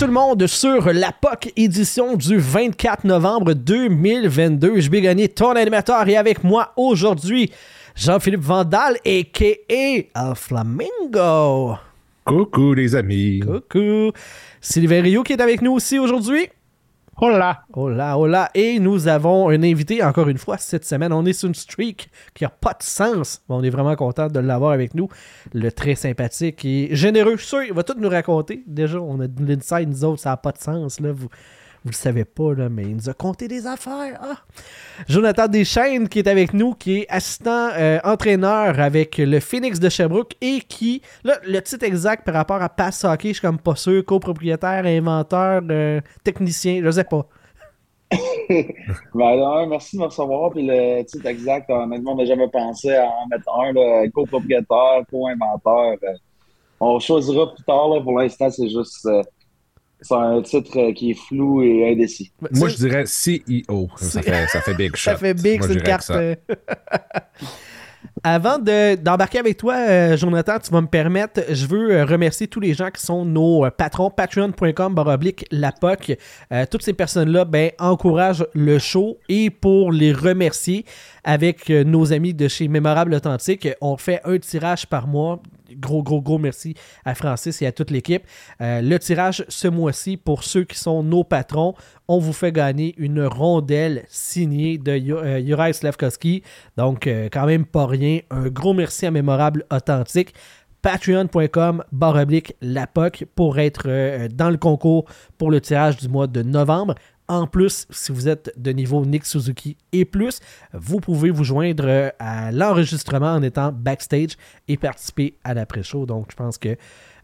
tout le monde sur la POC édition du 24 novembre 2022. Je vais gagner ton animateur et avec moi aujourd'hui, Jean-Philippe Vandal, a.k.a. Flamingo. Coucou les amis. Coucou. Sylvain Rio qui est avec nous aussi aujourd'hui. Hola! Hola, hola. Et nous avons un invité, encore une fois, cette semaine. On est sur une streak qui n'a pas de sens. on est vraiment content de l'avoir avec nous. Le très sympathique et généreux. Sûr, il va tout nous raconter. Déjà, on a de l'inside, nous autres, ça n'a pas de sens. Là. Vous, vous le savez pas, là, mais il nous a compté des affaires. Ah! Jonathan Deschaines qui est avec nous, qui est assistant euh, entraîneur avec le Phoenix de Sherbrooke et qui, là, le titre exact par rapport à Pass Hockey, je suis comme pas sûr, copropriétaire, inventeur, euh, technicien, je sais pas. ben, merci de me recevoir. Puis le titre exact, honnêtement, on n'a jamais pensé à en mettre un, copropriétaire, co-inventeur. Euh, on choisira plus tard. Là, pour l'instant, c'est juste c'est un titre euh, qui est flou et indécis. Moi, je dirais CEO. Ça fait, ça fait big shot. Ça fait big, c'est une carte. Euh. Avant d'embarquer avec toi, euh, Jonathan, tu vas me permettre, je veux remercier tous les gens qui sont nos patrons, patreon.com, baroblique, la POC. toutes ces personnes-là ben, encouragent le show et pour les remercier avec nos amis de chez Mémorable Authentique, on fait un tirage par mois gros, gros, gros merci à Francis et à toute l'équipe. Euh, le tirage ce mois-ci, pour ceux qui sont nos patrons, on vous fait gagner une rondelle signée de Juraj euh, Slavkovski. Donc, euh, quand même pas rien. Un gros merci à Mémorable Authentique patreon.com baroblique lapoc pour être dans le concours pour le tirage du mois de novembre. En plus, si vous êtes de niveau Nick Suzuki et plus, vous pouvez vous joindre euh, à l'enregistrement en étant backstage et participer à l'après-show. Donc, je pense que.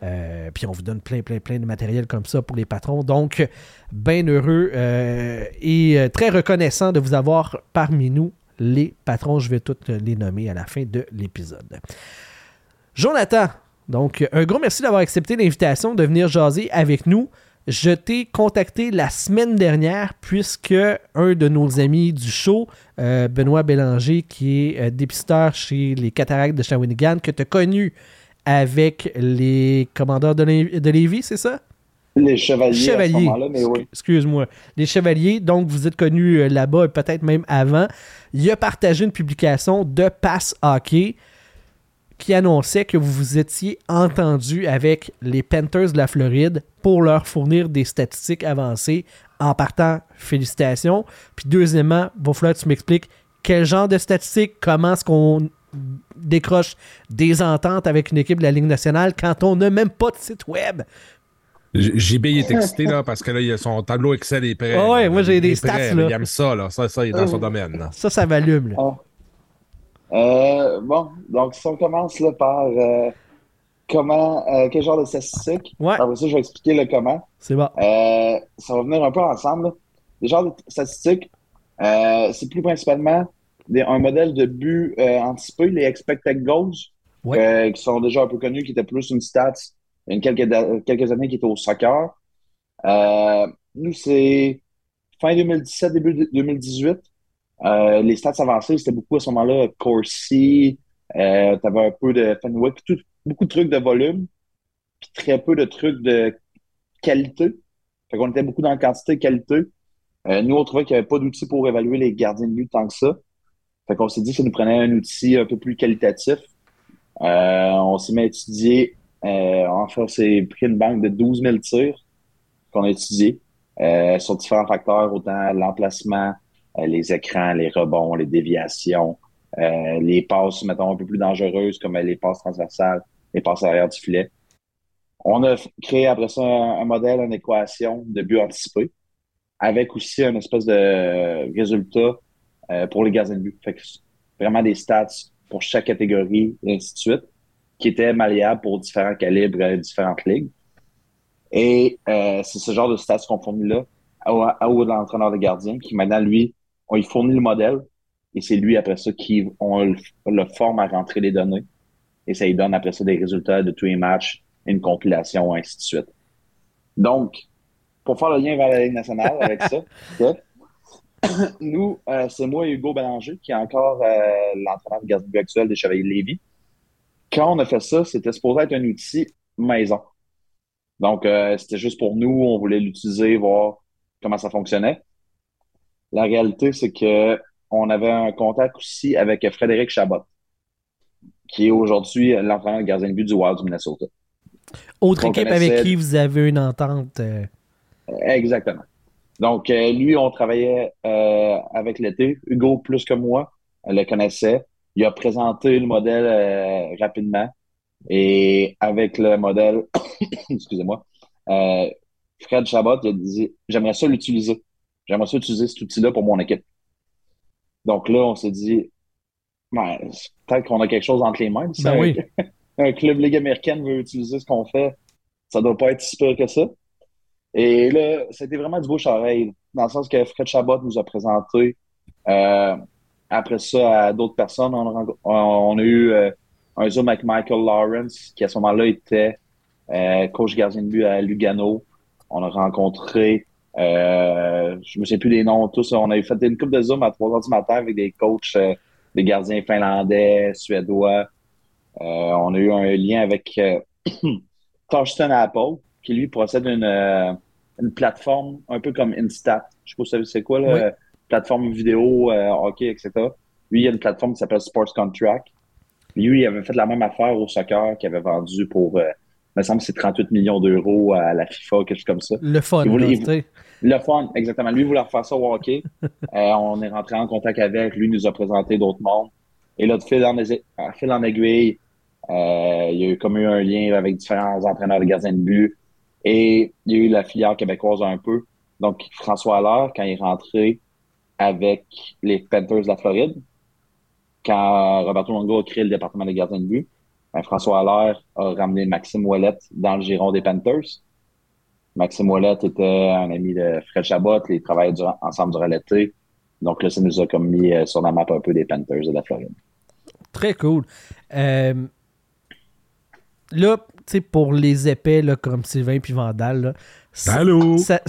Euh, puis on vous donne plein, plein, plein de matériel comme ça pour les patrons. Donc, bien heureux euh, et très reconnaissant de vous avoir parmi nous, les patrons. Je vais toutes les nommer à la fin de l'épisode. Jonathan, donc, un gros merci d'avoir accepté l'invitation de venir jaser avec nous. Je t'ai contacté la semaine dernière puisque un de nos amis du show, euh, Benoît Bélanger, qui est euh, dépisteur chez les cataractes de Shawinigan, que tu as connu avec les commandeurs de, Lévis, c'est ça? Les chevaliers, mais oui. Excuse-moi. Les chevaliers, donc vous êtes connus euh, là-bas et peut-être même avant. Il a partagé une publication de Pass Hockey qui annonçait que vous vous étiez entendu avec les Panthers de la Floride pour leur fournir des statistiques avancées. En partant, félicitations. Puis deuxièmement, va falloir que tu m'expliques quel genre de statistiques, comment est-ce qu'on décroche des ententes avec une équipe de la Ligue nationale quand on n'a même pas de site web. JB est excité là, parce que là, il a son tableau Excel est prêt. Oh ouais, moi j'ai des stats. là. Il aime ça, là. Ça, ça, il est dans son domaine. Ça, ça m'allume. Là. Ah. Euh, bon, donc si on commence là, par euh, comment, euh, quel genre de statistiques, ouais. après ça, je vais expliquer le comment. C'est bon. ça va venir un peu ensemble. Les genres de statistiques, c'est plus principalement un modèle de but anticipé, les expected goals, qui sont déjà un peu connus, qui étaient plus une stats il y a quelques, quelques années qui étaient au soccer. nous, c'est fin 2017, début 2018. Euh, les stats avancées, c'était beaucoup à ce moment-là Corsi, euh, tu avais un peu de Fenwick, beaucoup de trucs de volume, puis très peu de trucs de qualité. Fait qu'on était beaucoup dans la quantité qualité. Euh, nous, on trouvait qu'il n'y avait pas d'outil pour évaluer les gardiens de but tant que ça. Fait qu'on s'est dit que ça nous prenait un outil un peu plus qualitatif. Euh, on s'est mis à étudier, euh, enfin, on pris une banque de 12 000 tirs qu'on a étudié euh, sur différents facteurs, autant l'emplacement, les écrans, les rebonds, les déviations, euh, les passes, mettons, un peu plus dangereuses comme les passes transversales, les passes arrière du filet. On a créé après ça un, modèle, une équation de but anticipé avec aussi un espèce de résultat euh, pour les gardiens de but. Fait que vraiment des stats pour chaque catégorie et ainsi de suite, qui étaient malléables pour différents calibres, différentes ligues. Et c'est ce genre de stats qu'on fournit là au, l'entraîneur de gardien qui maintenant, lui, on lui fournit le modèle et c'est lui après ça qui on le, forme à rentrer les données et ça lui donne après ça des résultats de tous les matchs, une compilation, ainsi de suite. Donc, pour faire le lien vers la Ligue nationale avec ça, nous, euh, c'est moi et Hugo Bélanger qui est encore euh, l'entraîneur de gardien actuel des Chevaliers de Lévis. Quand on a fait ça, c'était supposé être un outil maison. Donc, euh, c'était juste pour nous, on voulait l'utiliser, voir comment ça fonctionnait. La réalité, c'est que on avait un contact aussi avec Frédéric Chabot, qui est aujourd'hui l'entraîneur gardien de but du Wild du Minnesota. Autre équipe avec qui vous avez une entente. Euh? Exactement. Donc, euh, lui, on travaillait euh, avec l'été. Hugo, plus que moi, le connaissait. Il a présenté le modèle rapidement. Et avec le modèle, excusez-moi, Fred Chabot, il a dit J'aimerais ça l'utiliser. J'aimerais ça utiliser cet outil-là pour mon équipe. Donc là, on s'est dit ben, peut-être qu'on a quelque chose entre les mains. Ben oui. un club Ligue américaine veut utiliser ce qu'on fait, ça doit pas être si pire que ça. Et là, c'était vraiment du bouche à oreille, dans le sens que Fred Chabot nous a présenté. Euh, après ça, à d'autres personnes, on a, eu euh, un Zoom avec Michael Lawrence, qui à ce moment-là était euh, coach gardien de but à Lugano. On a rencontré, je me sais plus des noms tous, on a fait une coupe de Zoom à 3 heures du matin avec des coachs, des gardiens finlandais, suédois, euh, on a eu un lien avec euh, Thurston Apple, qui lui possède une, euh, une plateforme un peu comme Instat. Je sais pas si vous savez c'est quoi, la plateforme vidéo, hockey, etc. Lui, il y a une plateforme qui s'appelle Sports Contract. Lui, il avait fait la même affaire au soccer qu'il avait vendu pour, il me semble, c'est 38 millions d'euros à la FIFA, quelque chose comme ça. Le fun, Le fun, exactement. Lui, voulait refaire ça au hockey. on est rentré en contact avec. Lui, il nous a présenté d'autres mondes. Et là, de fil en, fil en aiguille, euh, il y a eu comme eu un lien avec différents entraîneurs de gardiens de but. Et il y a eu la filière québécoise un peu. Donc, François Allaire, quand il est rentré avec les Panthers de la Floride, quand Roberto Longo a créé le département des gardiens de but, ben, François Allaire a ramené Maxime Ouellette dans le giron des Panthers. Maxime Ouellette était un ami de Fred Chabot, ils travaillaient ensemble durant l'été. Donc là, ça nous a comme mis euh, sur la map un peu des Panthers de la Floride. Très cool. Euh, là, tu sais, pour les épais là, comme Sylvain puis Vandal, ça,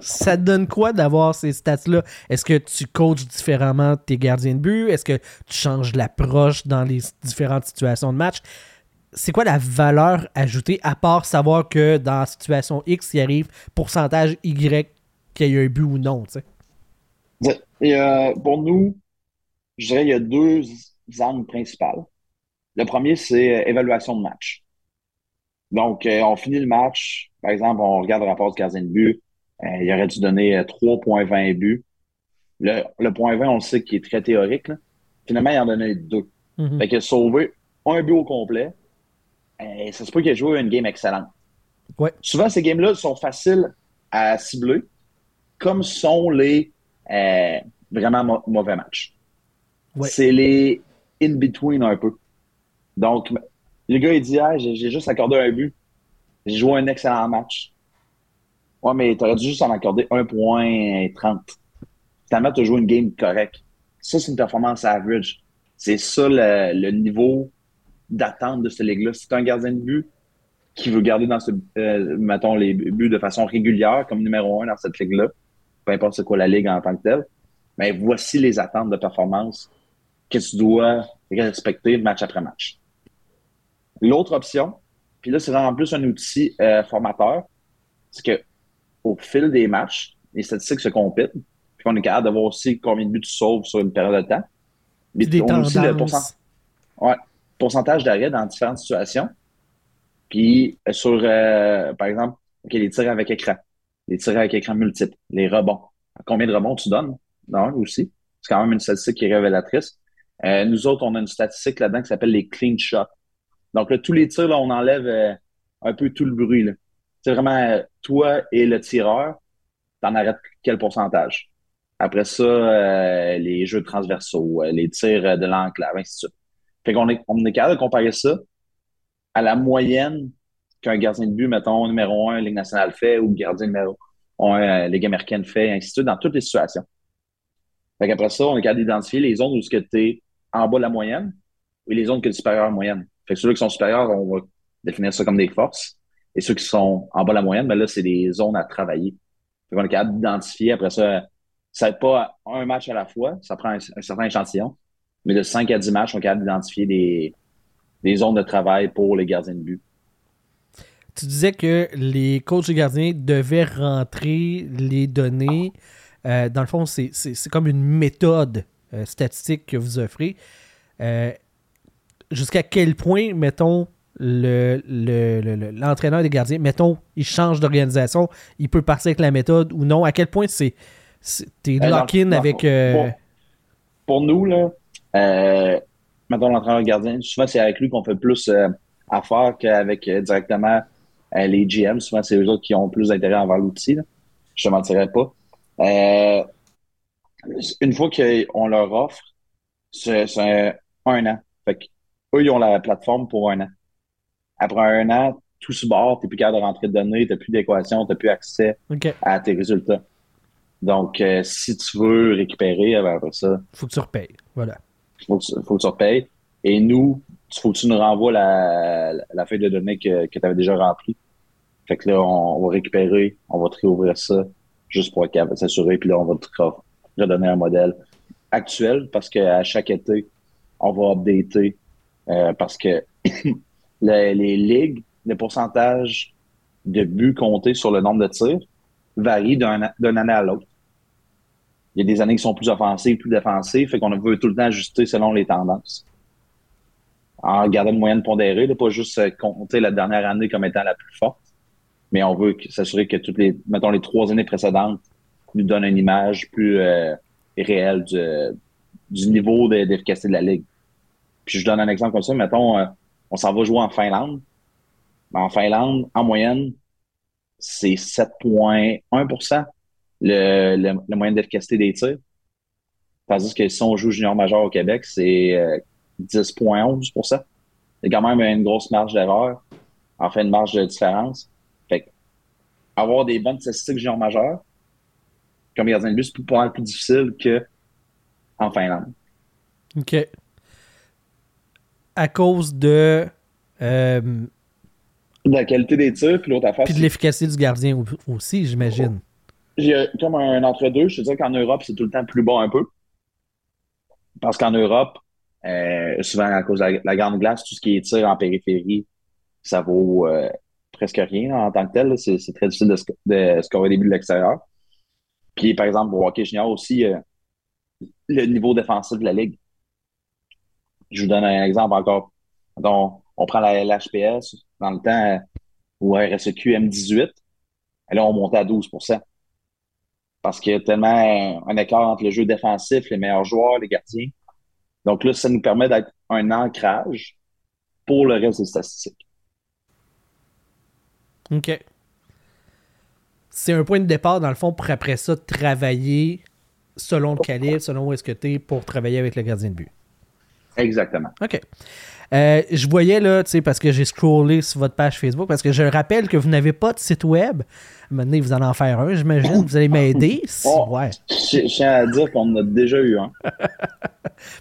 ça, donne quoi d'avoir ces stats-là? Est-ce que tu coaches différemment tes gardiens de but? Est-ce que tu changes l'approche dans les différentes situations de match? C'est quoi la valeur ajoutée à part savoir que dans la situation X, il arrive pourcentage Y qu'il y a un but ou non? Et, euh, pour nous, je dirais qu'il y a deux angles principales. Le premier, c'est euh, évaluation de match. Donc, euh, on finit le match. Par exemple, on regarde le rapport du gardien de but. Euh, il aurait dû donner 3.20 buts. Le, le point 20, on sait qu'il est très théorique. Finalement, il en donnait deux. Mm Fait qu'il a sauvé un but au complet. Et ça se peut qu'il ait joué une game excellente. Ouais. Souvent, ces games-là sont faciles à cibler, comme sont les vraiment mauvais matchs. C'est les in-between un peu. Donc, le gars, il dit ah, j'ai juste accordé un but. J'ai joué un excellent match. Ouais, mais t'aurais dû juste en accorder 1.30. Finalement, tu as joué une game correcte. Ça, c'est une performance average. C'est ça le, niveau d'attente de cette ligue-là. Si tu un gardien de but qui veut garder dans ce, euh, mettons, les buts de façon régulière comme numéro un dans cette ligue-là, peu importe c'est quoi la ligue en tant que telle, mais voici les attentes de performance que tu dois respecter match après match. L'autre option, puis là, c'est vraiment plus un outil euh, formateur, c'est que au fil des matchs, les statistiques se compitent, puis on est capable de voir aussi combien de buts tu sauves sur une période de temps. Mais des on aussi le ouais, pourcentage d'arrêt dans différentes situations. Puis euh, sur, euh, par exemple, les tirs avec écran, les tirs avec écran multiples, les rebonds. Combien de rebonds tu donnes? Non, aussi. C'est quand même une statistique qui est révélatrice. nous autres, on a une statistique là-dedans qui s'appelle les clean shots. Donc là, tous les tirs, là, on enlève euh, un peu tout le bruit. C'est vraiment euh, toi et le tireur, t'en arrêtes quel pourcentage? Après ça, euh, les jeux transversaux, les tirs de l'enclave, ainsi de suite. Fait qu'on est, on est capable de comparer ça à la moyenne qu'un gardien de but, mettons, numéro un, Ligue nationale fait, ou gardien numéro un, Ligue américaine fait, ainsi de suite, dans toutes les situations. Fait qu'après ça, on est capable d'identifier les zones où tu es en bas de la moyenne et les zones que tu es supérieur à la moyenne. Fait que ceux qui sont supérieurs, on va définir ça comme des forces. Et ceux qui sont en bas de la moyenne, ben là, c'est des zones à travailler. Fait qu'on est capable d'identifier. Après ça, ça n'est pas un match à la fois, ça prend un, certain échantillon. Mais de 5 à 10 matchs, on est capable d'identifier des, des zones de travail pour les gardiens de but. tu disais que les coachs et gardiens devaient rentrer les données. Euh, dans le fond, c'est comme une méthode euh, statistique que vous offrez. Euh, jusqu'à quel point, mettons, l'entraîneur le, des gardiens, mettons, il change d'organisation, il peut passer avec la méthode ou non? À quel point c'est t'es lock-in avec... Pour, nous, là, mettons l'entraîneur gardien, souvent c'est avec lui qu'on fait plus affaire qu'avec directement les GM. Souvent, c'est eux autres qui ont plus d'intérêt envers l'outil. Je ne mentirais pas. Euh, une fois qu'on leur offre, c'est un an. Fait eux, ils ont la plateforme pour un an. Après un an, tout se barre, tu n'es plus capable de rentrer de données, tu n'as plus d'équation, tu n'as plus accès à tes résultats. Donc, euh, si tu veux récupérer, ben, après ça. faut que tu repayes. Voilà. Faut faut que tu repayes. Et nous, faut que tu nous renvoies la, la feuille de données que, que tu avais déjà remplie. Fait que là, on, va récupérer, on va te réouvrir ça juste pour s'assurer, puis là, on va te redonner un modèle actuel parce qu'à chaque été, on va updater euh, parce que les, ligues, le pourcentage de buts comptés sur le nombre de tirs varie d'une année à l'autre. Il y a des années qui sont plus offensives, plus défensives, fait qu'on veut tout le temps ajuster selon les tendances en gardant une moyenne pondérée, pas juste euh, compter la dernière année comme étant la plus forte, mais on veut s'assurer que toutes les, mettons, les trois années précédentes nous donnent une image plus euh, réelle du, niveau d'efficacité de la Ligue. Puis je donne un exemple comme ça, mettons, euh, on s'en va jouer en Finlande. En Finlande, en moyenne, c'est 7,1 le, le, le moyenne d'efficacité des tirs. Tandis que si on joue junior majeur au Québec, c'est 10,11 Il y a quand même une grosse marge d'erreur, en fait, une marge de différence. Fait avoir des bonnes statistiques junior majeures, comme gardien de but, c'est pas plus difficile qu'en Finlande. OK. À cause de. Euh, de la qualité des tirs, puis l'autre affaire. Puis de l'efficacité du gardien aussi, j'imagine. J'ai comme un entre-deux. Je te dire qu'en Europe, c'est tout le temps plus bas un peu. Parce qu'en Europe, euh, souvent, à cause de la, grande glace, tout ce qui est tir en périphérie, ça vaut euh, presque rien en tant que tel. C'est très difficile de, scorer des buts de l'extérieur. Puis, par exemple, pour hockey junior aussi, euh, le niveau défensif de la Ligue. Je vous donne un exemple encore. Donc, on prend la LHPS dans le temps ou RSEQ M18. Et là, on montait à 12 Parce qu'il y a tellement un écart entre le jeu défensif, les meilleurs joueurs, les gardiens, donc là, ça nous permet d'être un ancrage pour le reste des statistiques. OK. C'est un point de départ, dans le fond, pour après ça, travailler selon le calibre, selon où est-ce que tu es pour travailler avec le gardien de but. Exactement. OK. Euh, je voyais là, tu sais, parce que j'ai scrollé sur votre page Facebook, parce que je rappelle que vous n'avez pas de site web. Maintenant, vous allez en faire un, j'imagine. Vous allez m'aider. Oh, ouais. Je tiens à dire qu'on en a déjà eu un.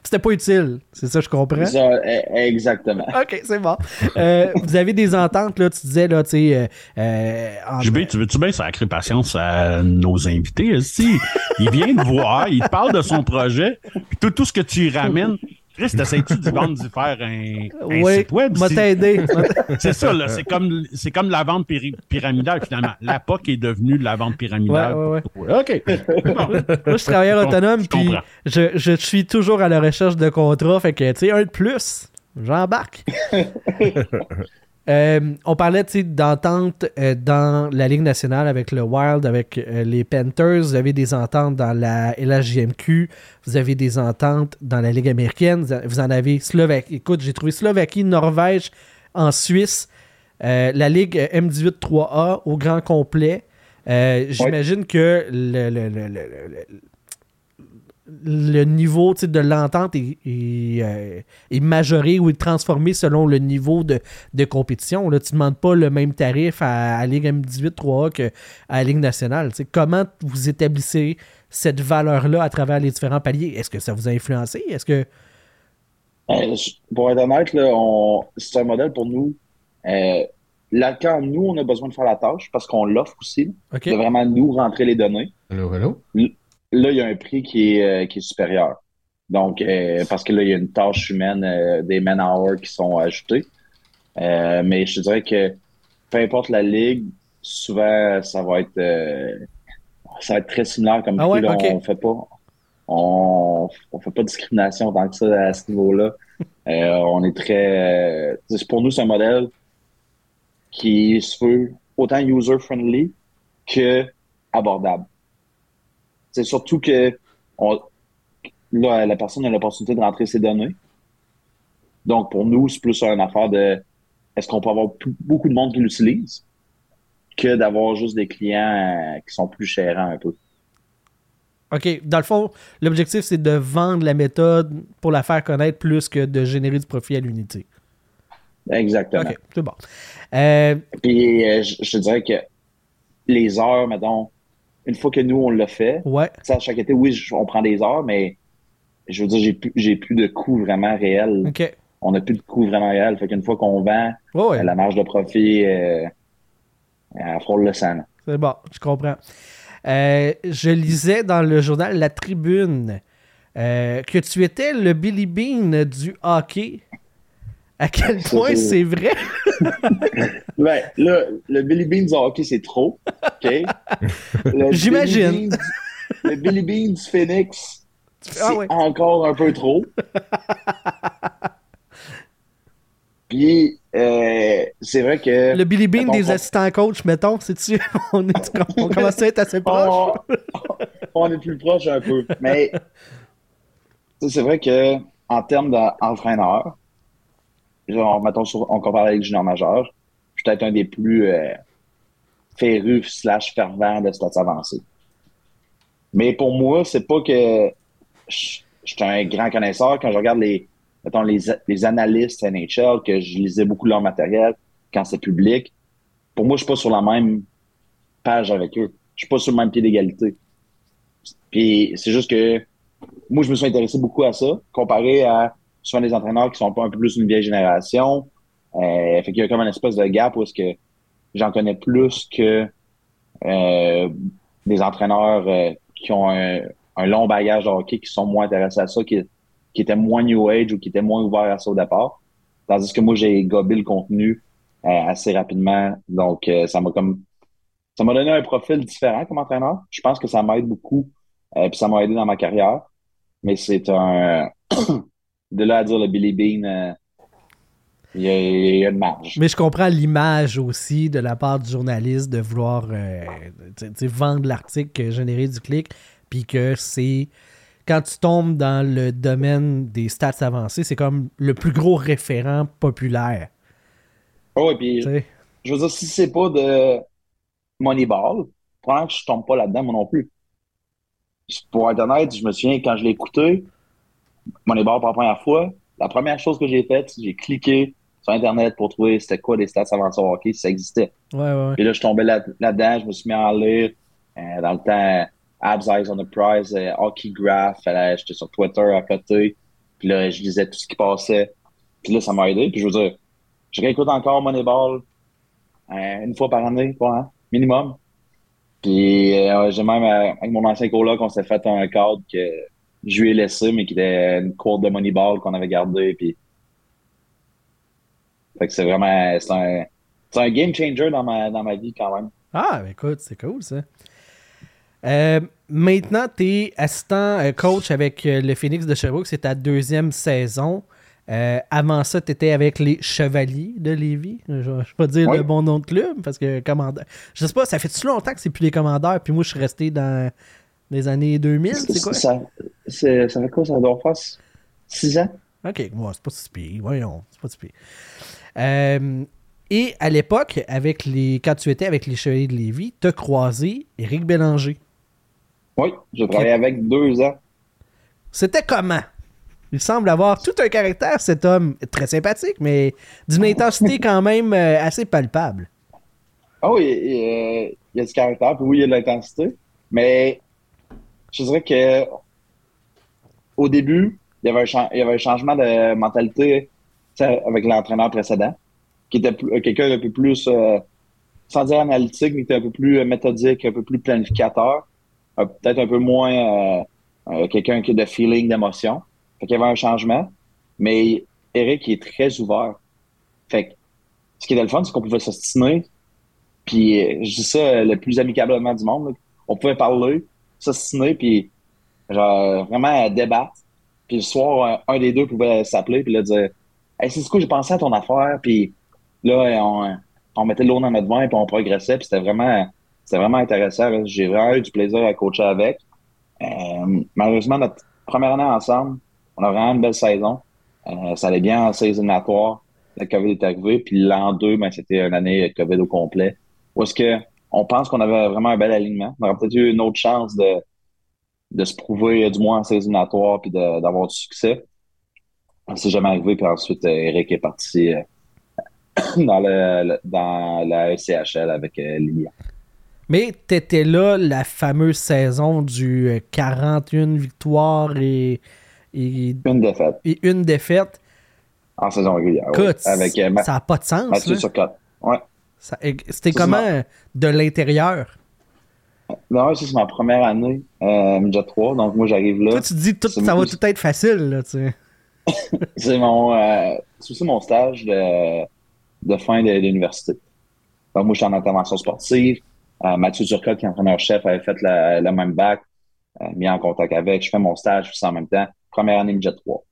C'était pas utile, c'est ça, je comprends? E, exactement. OK, c'est bon. Euh, vous avez des ententes, là, tu disais, là, tu sais. Euh, JB, tu veux-tu bien sacrer patience à nos invités? Si, il vient de voir, il te parle de son projet, puis tout, tout ce que tu ramènes, Chris, t'essayes-tu de vendre d'y faire un, oui, site web? m'a t'aider. c'est ça, là. C'est comme, c'est comme la vente pyramidale, finalement. La POC est devenue de la vente pyramidale. Ouais, ouais, ouais. OK. Moi, je suis travailleur autonome, puis je, je, suis toujours à la recherche de contrats. Fait que, tu sais, un de plus, j'embarque. Euh, on parlait d'entente euh, dans la Ligue nationale avec le Wild, avec euh, les Panthers. Vous avez des ententes dans la LHJMQ. Vous avez des ententes dans la Ligue américaine. Vous en avez Slovaquie. Écoute, j'ai trouvé Slovaquie, Norvège, en Suisse. la Ligue M18 3A au grand complet. J'imagine que le, le niveau de l'entente est, euh, est, majoré ou est transformé selon le niveau de, compétition. Là, tu ne demandes pas le même tarif à, la Ligue M18 3A qu'à la Ligue nationale. comment vous établissez cette valeur-là à travers les différents paliers? Est-ce que ça vous a influencé? Est-ce que. Euh, pour être honnête, c'est un modèle pour nous. Euh, là, quand nous, on a besoin de faire la tâche, parce qu'on l'offre aussi, de vraiment nous rentrer les données. Hello, hello là, il y a un prix qui est, euh, qui est supérieur. Donc, euh, parce que là, il y a une tâche humaine, euh, des man hours qui sont ajoutés. mais je dirais que peu importe la ligue, souvent, ça va être, ça va être très similaire comme ah on fait pas, on, on fait pas de discrimination tant que ça à ce niveau-là. On est très, pour nous, c'est un modèle qui se veut autant user-friendly que abordable. C'est surtout que on, là, la personne a l'opportunité de rentrer ses données. Donc, pour nous, c'est plus une affaire de est-ce qu'on peut avoir beaucoup de monde qui l'utilise que d'avoir juste des clients euh, qui sont plus chérants un peu. OK. Dans le fond, l'objectif, c'est de vendre la méthode pour la faire connaître plus que de générer du profit à l'unité. Exactement. OK, c'est bon. Euh, Puis, euh, je, te dirais que les heures, mettons, une fois que nous, on l'a fait, ouais. à chaque été, oui, on prend des heures, mais je veux dire, j'ai plus, j'ai plus de coûts vraiment réels. On n'a plus de coûts vraiment réels. Fait qu'une fois qu'on vend, la marge de profit, euh, elle frôle le sang. C'est bon, je comprends. Euh, je lisais dans le journal La Tribune euh, que tu étais le Billy Bean du hockey. À quel point c'est vrai? ben, là, le Billy Bean du hockey, c'est trop. J'imagine. Le Billy Bean du Phoenix, ah c'est encore un peu trop. Puis, euh, c'est vrai que. Le Billy Bean des assistants coach, mettons, c'est-tu. on, on commence à être assez proche? on, est plus proche un peu. Mais, c'est vrai que, en termes d'entraîneur, genre, on compare avec Junior Major, je suis peut-être un des plus euh, férus slash fervents de stats avancés. Mais pour moi, c'est pas que je suis un grand connaisseur. Quand je regarde les, les, les analystes NHL, que je lisais beaucoup leur matériel quand c'est public, pour moi, je suis pas sur la même page avec eux. Je suis pas sur le même pied d'égalité. Puis c'est juste que moi, je me suis intéressé beaucoup à ça, comparé à souvent des entraîneurs qui sont pas un peu plus une vieille génération. Euh, fait qu'il y a comme un espèce de gap où est-ce que j'en connais plus que euh, des entraîneurs euh, qui ont un, un, long bagage de hockey, qui sont moins intéressés à ça, qui, qui était moins New Age ou qui était moins ouvert à ça au départ. Tandis que moi, j'ai gobé le contenu euh, assez rapidement. Donc, euh, ça m'a comme ça m'a donné un profil différent comme entraîneur. Je pense que ça m'aide beaucoup. Euh, puis ça m'a aidé dans ma carrière. Mais c'est un de là à dire le Billy Bean, il y, a, une marge. Mais je comprends l'image aussi de la part du journaliste de vouloir vendre l'article, générer du clic, puis que c'est quand tu tombes dans le domaine des stats avancés, c'est comme le plus gros référent populaire. Oh, et puis, je veux dire, si c'est pas de Moneyball, probablement que je tombe pas là-dedans, moi non plus. Pour être honnête, je me souviens, quand je l'ai écouté, Moneyball pour la première fois, la première chose que j'ai faite, j'ai cliqué sur Internet pour trouver c'était quoi les stats avancés au hockey, si ça existait. Ouais, ouais. Et là, je tombais là-dedans, je me suis mis à lire. Euh, dans le temps, Abs Eyes on the Prize, euh, Hockey Graph. J'étais sur Twitter à côté. Puis là, je lisais tout ce qui passait. Puis là, ça m'a aidé. Puis je veux dire, je réécoute encore Moneyball euh, une fois par année, quoi, minimum. Puis j'ai même, avec mon ancien coloc, on s'est fait un cadre que je lui ai laissé, mais qui était une courte de Moneyball qu'on avait gardé. Puis... Fait que c'est vraiment, c'est un, un game changer dans ma, dans ma vie quand même. Ah, ben écoute, c'est cool ça. Euh, maintenant, tu es assistant euh, coach avec euh, le Phoenix de Sherbrooke. C'est ta deuxième saison. avant ça, tu étais avec les Chevaliers de Lévis. Je ne vais pas dire le bon nom de club parce que commandeur. Je sais pas, ça fait si longtemps que c'est plus les commandeurs. Puis moi, je suis resté dans les années 2000. C'est quoi? ça, ça fait quoi? Ça doit faire 6 ans? Ok, moi, c'est pas si pire. Voyons, c'est pas si pire. et à l'époque, avec les quand tu étais avec les Chevaliers de Lévis, tu as croisé Éric Bélanger. Oui, j'ai travaillé avec deux ans. C'était comment? Il semble avoir tout un caractère, cet homme. Très sympathique, mais d'une intensité quand même euh, assez palpable. Ah oui, il, y a du caractère, puis oui, il y a de l'intensité. Mais je dirais que au début, il y avait un, changement de mentalité avec l'entraîneur précédent, qui était quelqu'un d'un peu plus, euh, sans dire analytique, mais qui était un peu plus méthodique, un peu plus planificateur peut-être un peu moins euh, euh, quelqu'un qui a de feeling, d'émotion. Fait qu'il y avait un changement. Mais Eric, il est très ouvert. Fait que ce qui est le fun, c'est qu'on pouvait s'ostiner Puis je dis ça le plus amicablement du monde. On pouvait parler, s'assiner, puis genre vraiment débattre. Puis le soir, un, des deux pouvait s'appeler puis là dire Hey, c'est ce que j'ai pensé à ton affaire, puis là, on, on mettait l'eau dans notre vin, puis on progressait, puis c'était vraiment, c'était vraiment intéressant. J'ai vraiment eu du plaisir à coacher avec. Euh, malheureusement, notre première année ensemble, on a vraiment une belle saison. Euh, ça allait bien en saison éliminatoires. La COVID est arrivée. Puis l'an 2, ben, c'était une année COVID au complet. Où est-ce que on pense qu'on avait vraiment un bel alignement. On aurait peut-être eu une autre chance de, de se prouver du moins en saison éliminatoire puis d'avoir du succès. C'est jamais arrivé. Puis ensuite, Eric est parti euh, dans, le, dans la ECHL avec euh, Mais tu étais là la fameuse saison du 41 euh, victoires et, et une défaite. Et une défaite. En saison régulière. Avec, euh, ça n'a pas de sens. Mathieu sur Ouais. C'était comment de l'intérieur? Non, c'est ma première année, euh, 3, donc moi j'arrive là. Toi, tu te dis tout, ça va tout être facile, là, tu sais. c'est mon, euh, aussi mon stage de, de fin de, l'université. Donc, moi, je suis en intervention sportive. Euh, Mathieu Turcotte, qui est entraîneur-chef, avait fait le même bac, euh, mis en contact avec. Je fais mon stage, je fais ça en même temps. Première année Jet 3.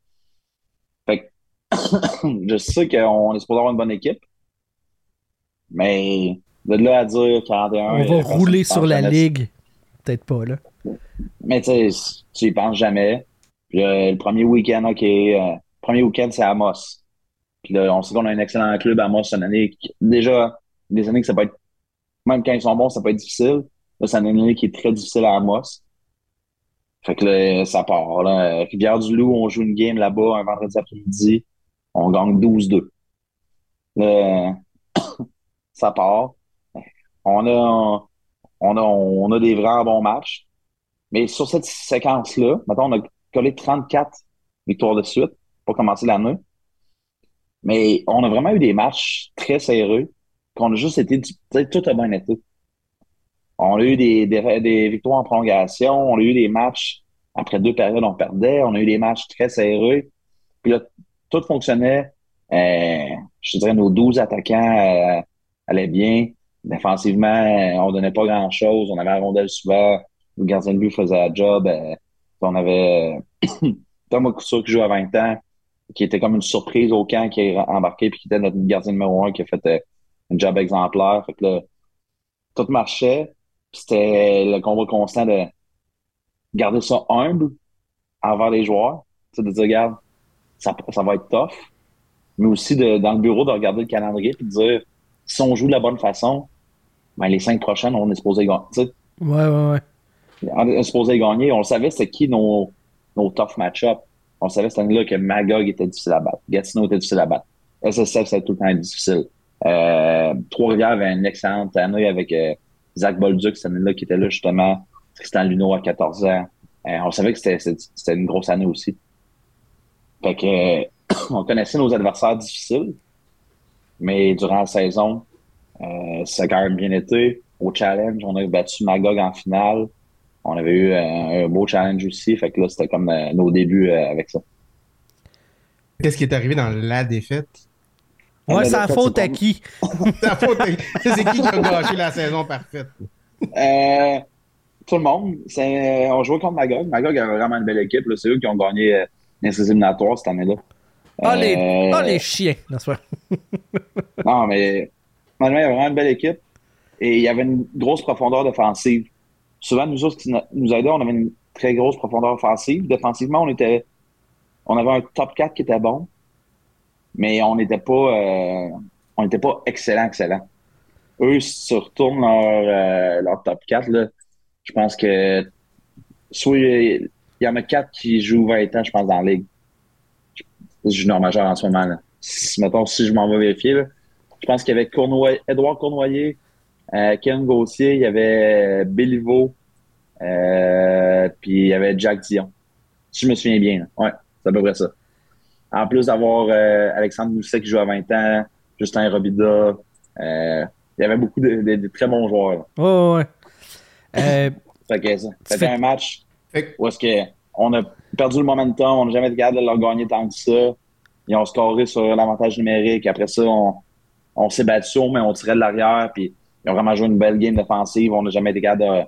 Fait que, je sais qu'on est supposé avoir une bonne équipe. Mais de là à dire 41. On va rouler sur la ligue. Peut-être pas, là. Mais tu sais, tu y penses jamais. le premier week-end, OK. Euh, premier week-end, c'est Amos. Puis là, on sait qu'on a un excellent club à Moss une année. Déjà, des années que ça peut être, même quand ils sont bons, ça peut être difficile. Là, c'est une année qui est très difficile à Amos. Fait que là, ça part. Là. Rivière-du-Loup, on joue une game là-bas un vendredi après-midi. On gagne 12-2. Là, ça part. On a, on a, on a des vraiment bons matchs. Mais sur cette séquence-là, maintenant, on a collé 34 victoires de suite pour commencer l'année. Mais on a vraiment eu des matchs très serrés, qu'on a juste été, tout a bien été. On a eu des, des, victoires en prolongation, on a eu des matchs, après deux périodes, on perdait, on a eu des matchs très serrés. Puis là, tout fonctionnait. Euh, je dirais, nos 12 attaquants euh, allaient bien. Défensivement, on donnait pas grand-chose. On avait la rondelle souvent. Le gardien de but faisait la job. Euh, on avait Thomas Couture qui joue à 20 ans qui était comme une surprise au camp, qui est embarqué, puis qui était notre gardien numéro un, qui a fait euh, un job exemplaire. Fait que là, tout marchait. C'était le combat constant de garder ça humble envers les joueurs. de dire, regarde, ça, ça va être tough. Mais aussi dans le bureau de regarder le calendrier puis de dire si on joue de la bonne façon, ben les cinq prochaines, on est supposé gagner. Ouais, ouais, ouais. On est supposé gagner. On savait c'était qui nos, nos tough match-ups on savait cette année-là que Magog était difficile à battre. Gatineau était difficile à battre. SSF, c'était tout le temps difficile. Euh, Trois-Rivières avait une excellente année avec euh, Zach Bolduc, cette année-là, qui était là justement. Tristan Luno à 14 ans. Euh, on savait que c'était une grosse année aussi. Fait que on connaissait nos adversaires difficiles, mais durant la saison, ça a quand même bien été. Au challenge, on a battu Magog en finale. On avait eu un, beau challenge aussi. Fait que là, c'était comme euh, nos débuts euh, avec ça. Qu'est-ce qui est arrivé dans la défaite? Ouais, c'est la faute à qui? c'est qui qui a gâché la saison parfaite? Euh, tout le monde. On jouait contre Magog. Magog avait vraiment une belle équipe. C'est eux qui ont gagné les éliminatoires cette année-là. Ah, les, ah, les chiens, non, mais il y avait vraiment une belle équipe. Et il y avait une grosse profondeur défensive souvent, nous autres, qui nous aidait, on avait une très grosse profondeur offensive. Défensivement, on était, on avait un top 4 qui était bon, mais on n'était pas, euh, on n'était pas excellent, excellent. Eux se retournent leur, euh, leur top 4, là. Je pense que soit il y en a 4 qui jouent 20 ans, je pense, dans la ligue. Junior majeur en ce moment. Là. Si, mettons, si je m'en vais vérifier, là, je pense qu'il y avait Cournoy, Edouard Cournoyer, euh, Ken Gauthier, il y avait Béliveau, euh, puis il y avait Jack Dion. Si je me souviens bien. Ouais, c'est à peu près ça. En plus d'avoir euh, Alexandre Mousset qui joue à 20 ans, Justin Robida, il y avait beaucoup de, très bons joueurs. Oh, ouais. fait que ça. C'était un match où est-ce qu'on a perdu le momentum, on n'a jamais été capable de leur gagner tant que ça. Ils ont scoré sur l'avantage numérique. Après ça, on, on s'est battu, mais on tirait de l'arrière. Puis ils ont vraiment joué une belle game défensive. On n'a jamais été capable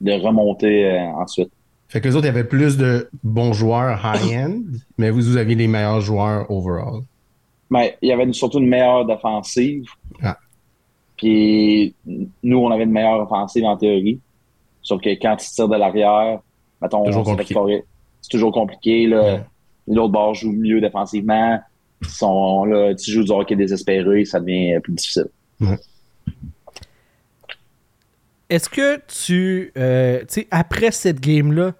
de, remonter euh, ensuite. Fait que les autres, il y avait plus de bons joueurs high-end, mais vous, vous aviez les meilleurs joueurs overall. Mais il y avait surtout une meilleure défensive. Ah. Puis nous, on avait une meilleure offensive en théorie. Sauf que quand tu tires de l'arrière, mettons, c'est toujours compliqué. L'autre bord joue mieux défensivement. Sont, là, tu joues du hockey désespéré, ça devient plus difficile. Est-ce que tu, euh, tu sais, après cette game-là,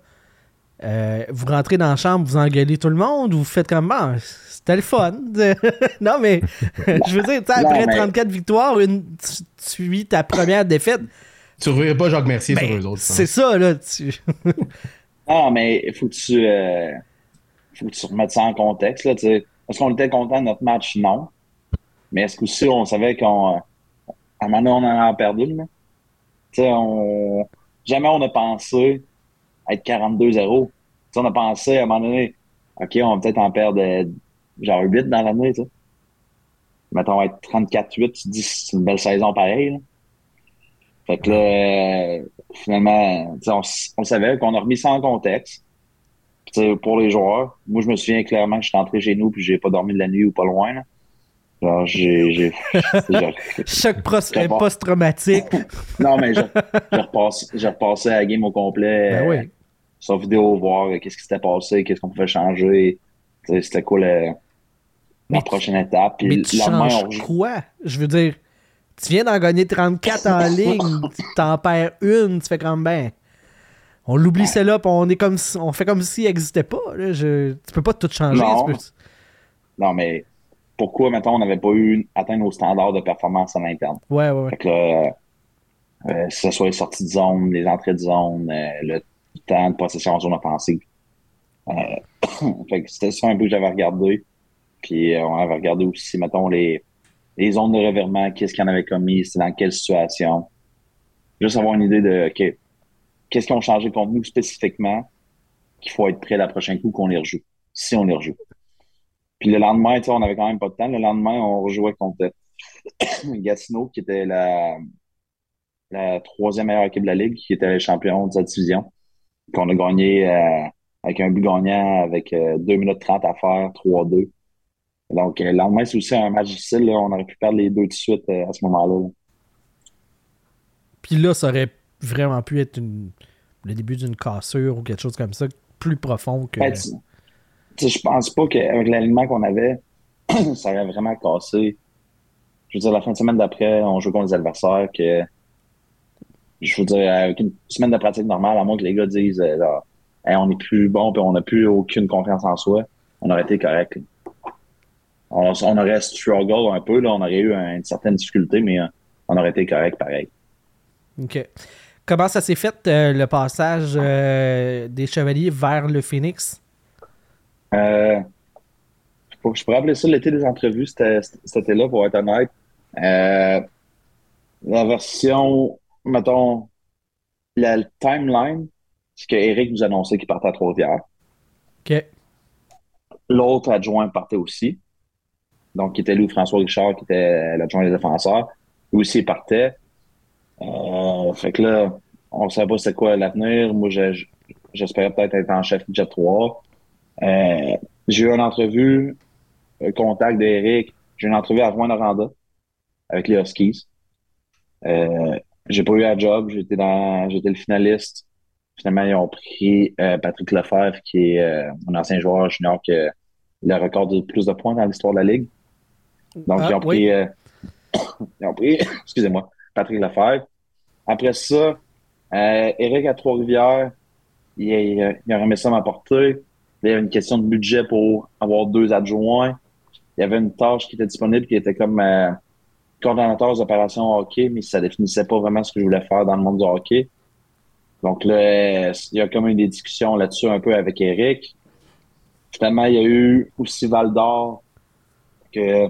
euh, vous rentrez dans la chambre, vous engueulez tout le monde ou vous faites comme bon, c'était le fun? non, mais je veux dire, après 34 victoires, une, tu, vis ta première défaite. Tu ne pas Jacques Mercier sur ben, eux autres. C'est ça, là. non, mais il faut que tu. Euh, faut que tu remettes ça en contexte. Là, est-ce qu'on était content de notre match? Non. Mais est-ce qu'aussi on savait qu'on. À un moment donné, on en a perdu. Là? On... Jamais on a pensé être 42-0. On a pensé à un moment donné, OK, on va peut-être en perdre genre 8 dans l'année. Mettons être 34-8, tu te dis c'est une belle saison pareille. Fait que là, finalement, on, on, savait qu'on a remis ça en contexte. pour les joueurs, moi je me souviens clairement que je suis rentré chez nous puis j'ai pas dormi de la nuit ou pas loin. Là. Genre, j'ai. Choc post-traumatique. non, mais j'ai repassé, à la game au complet. Ben oui. sur vidéo, voir qu'est-ce qui s'était passé, qu'est-ce qu'on pouvait changer. C'était quoi la prochaine étape. mais tu changes quoi? Je veux dire, tu viens d'en gagner 34 en ligne, tu t'en perds une, tu fais comme ben. On l'oublie celle-là, on est comme on fait comme s'il n'existait pas. Là. Je, tu peux pas tout changer. Non, non mais pourquoi, maintenant on n'avait pas eu atteint nos standards de performance en interne? Ouais, ouais, Fait que là, euh, que ce soit les sorties de zone, les entrées de zone, euh, le temps de possession en zone offensive. Euh, fait que c'était ça un peu que j'avais regardé. Puis on avait regardé aussi, mettons, les, les zones de revirement, qu'est-ce qu'il en avait commis, c'est dans quelle situation. Juste avoir une idée de, OK, qu'est-ce qu'ils ont changé contre nous spécifiquement qu'il faut être prêt la prochaine coup qu'on les rejoue, si on les rejoue. Puis le lendemain, on avait quand même pas de temps. Le lendemain, on rejouait contre Gatineau, qui était la, troisième meilleure équipe de la Ligue, qui était champion de sa division. Qu'on a gagné euh, avec un but gagnant avec 2 euh, minutes 30 à faire, 3-2. Donc, euh, le lendemain, c'est aussi un match difficile. On aurait pu perdre les deux de suite à ce moment-là. Puis là, ça aurait vraiment pu être le début d'une cassure ou quelque chose comme ça, plus profond que. Ben, je pense pas qu'avec l'alignement qu'on avait, ça aurait vraiment cassé. Je veux dire, la fin de semaine d'après, on joue contre les adversaires que. Je veux dire, avec une semaine de pratique normale, à moins que les gars disent euh, on est plus bon et on n'a plus aucune confiance en soi, on aurait été correct. On, aurait struggle un peu, là, on aurait eu une certaine difficulté, mais euh, on aurait été correct pareil. OK. Comment ça s'est fait euh, le passage des Chevaliers vers le Phoenix? Euh, je pourrais appeler ça l'été des entrevues, c'était là pour être honnête. Euh, la version, mettons, la timeline, c'est que Eric nous annonçait qu'il partait à Trois-Rivières. OK. L'autre adjoint partait aussi. Donc, qui était Louis François Richard, qui était l'adjoint des défenseurs. Lui aussi, il partait. Euh, fait que là, on ne savait pas c'était quoi l'avenir. Moi, j'espérais peut-être être en chef Jet 3. Euh, j'ai eu une entrevue, un contact d'Eric. J'ai eu une entrevue à Rouen-Noranda avec les Huskies. Euh, j'ai pas eu la job. J'étais dans, j'étais le finaliste. Finalement, ils ont pris Patrick Lefebvre, qui est un ancien joueur junior qui a le record de plus de points dans l'histoire de la Ligue. Donc, ils ont ah, pris, ils ont pris, excusez-moi, Patrick Lefebvre. Après ça, Eric à Trois-Rivières, il, il, il a remis ça à ma portée. Il y avait une question de budget pour avoir deux adjoints. Il y avait une tâche qui était disponible qui était comme euh, coordonnateur des opérations hockey, mais ça définissait pas vraiment ce que je voulais faire dans le monde du hockey. Donc là, il y a comme eu des discussions là-dessus un peu avec Eric. Finalement, il y a eu aussi Val d'Or que euh,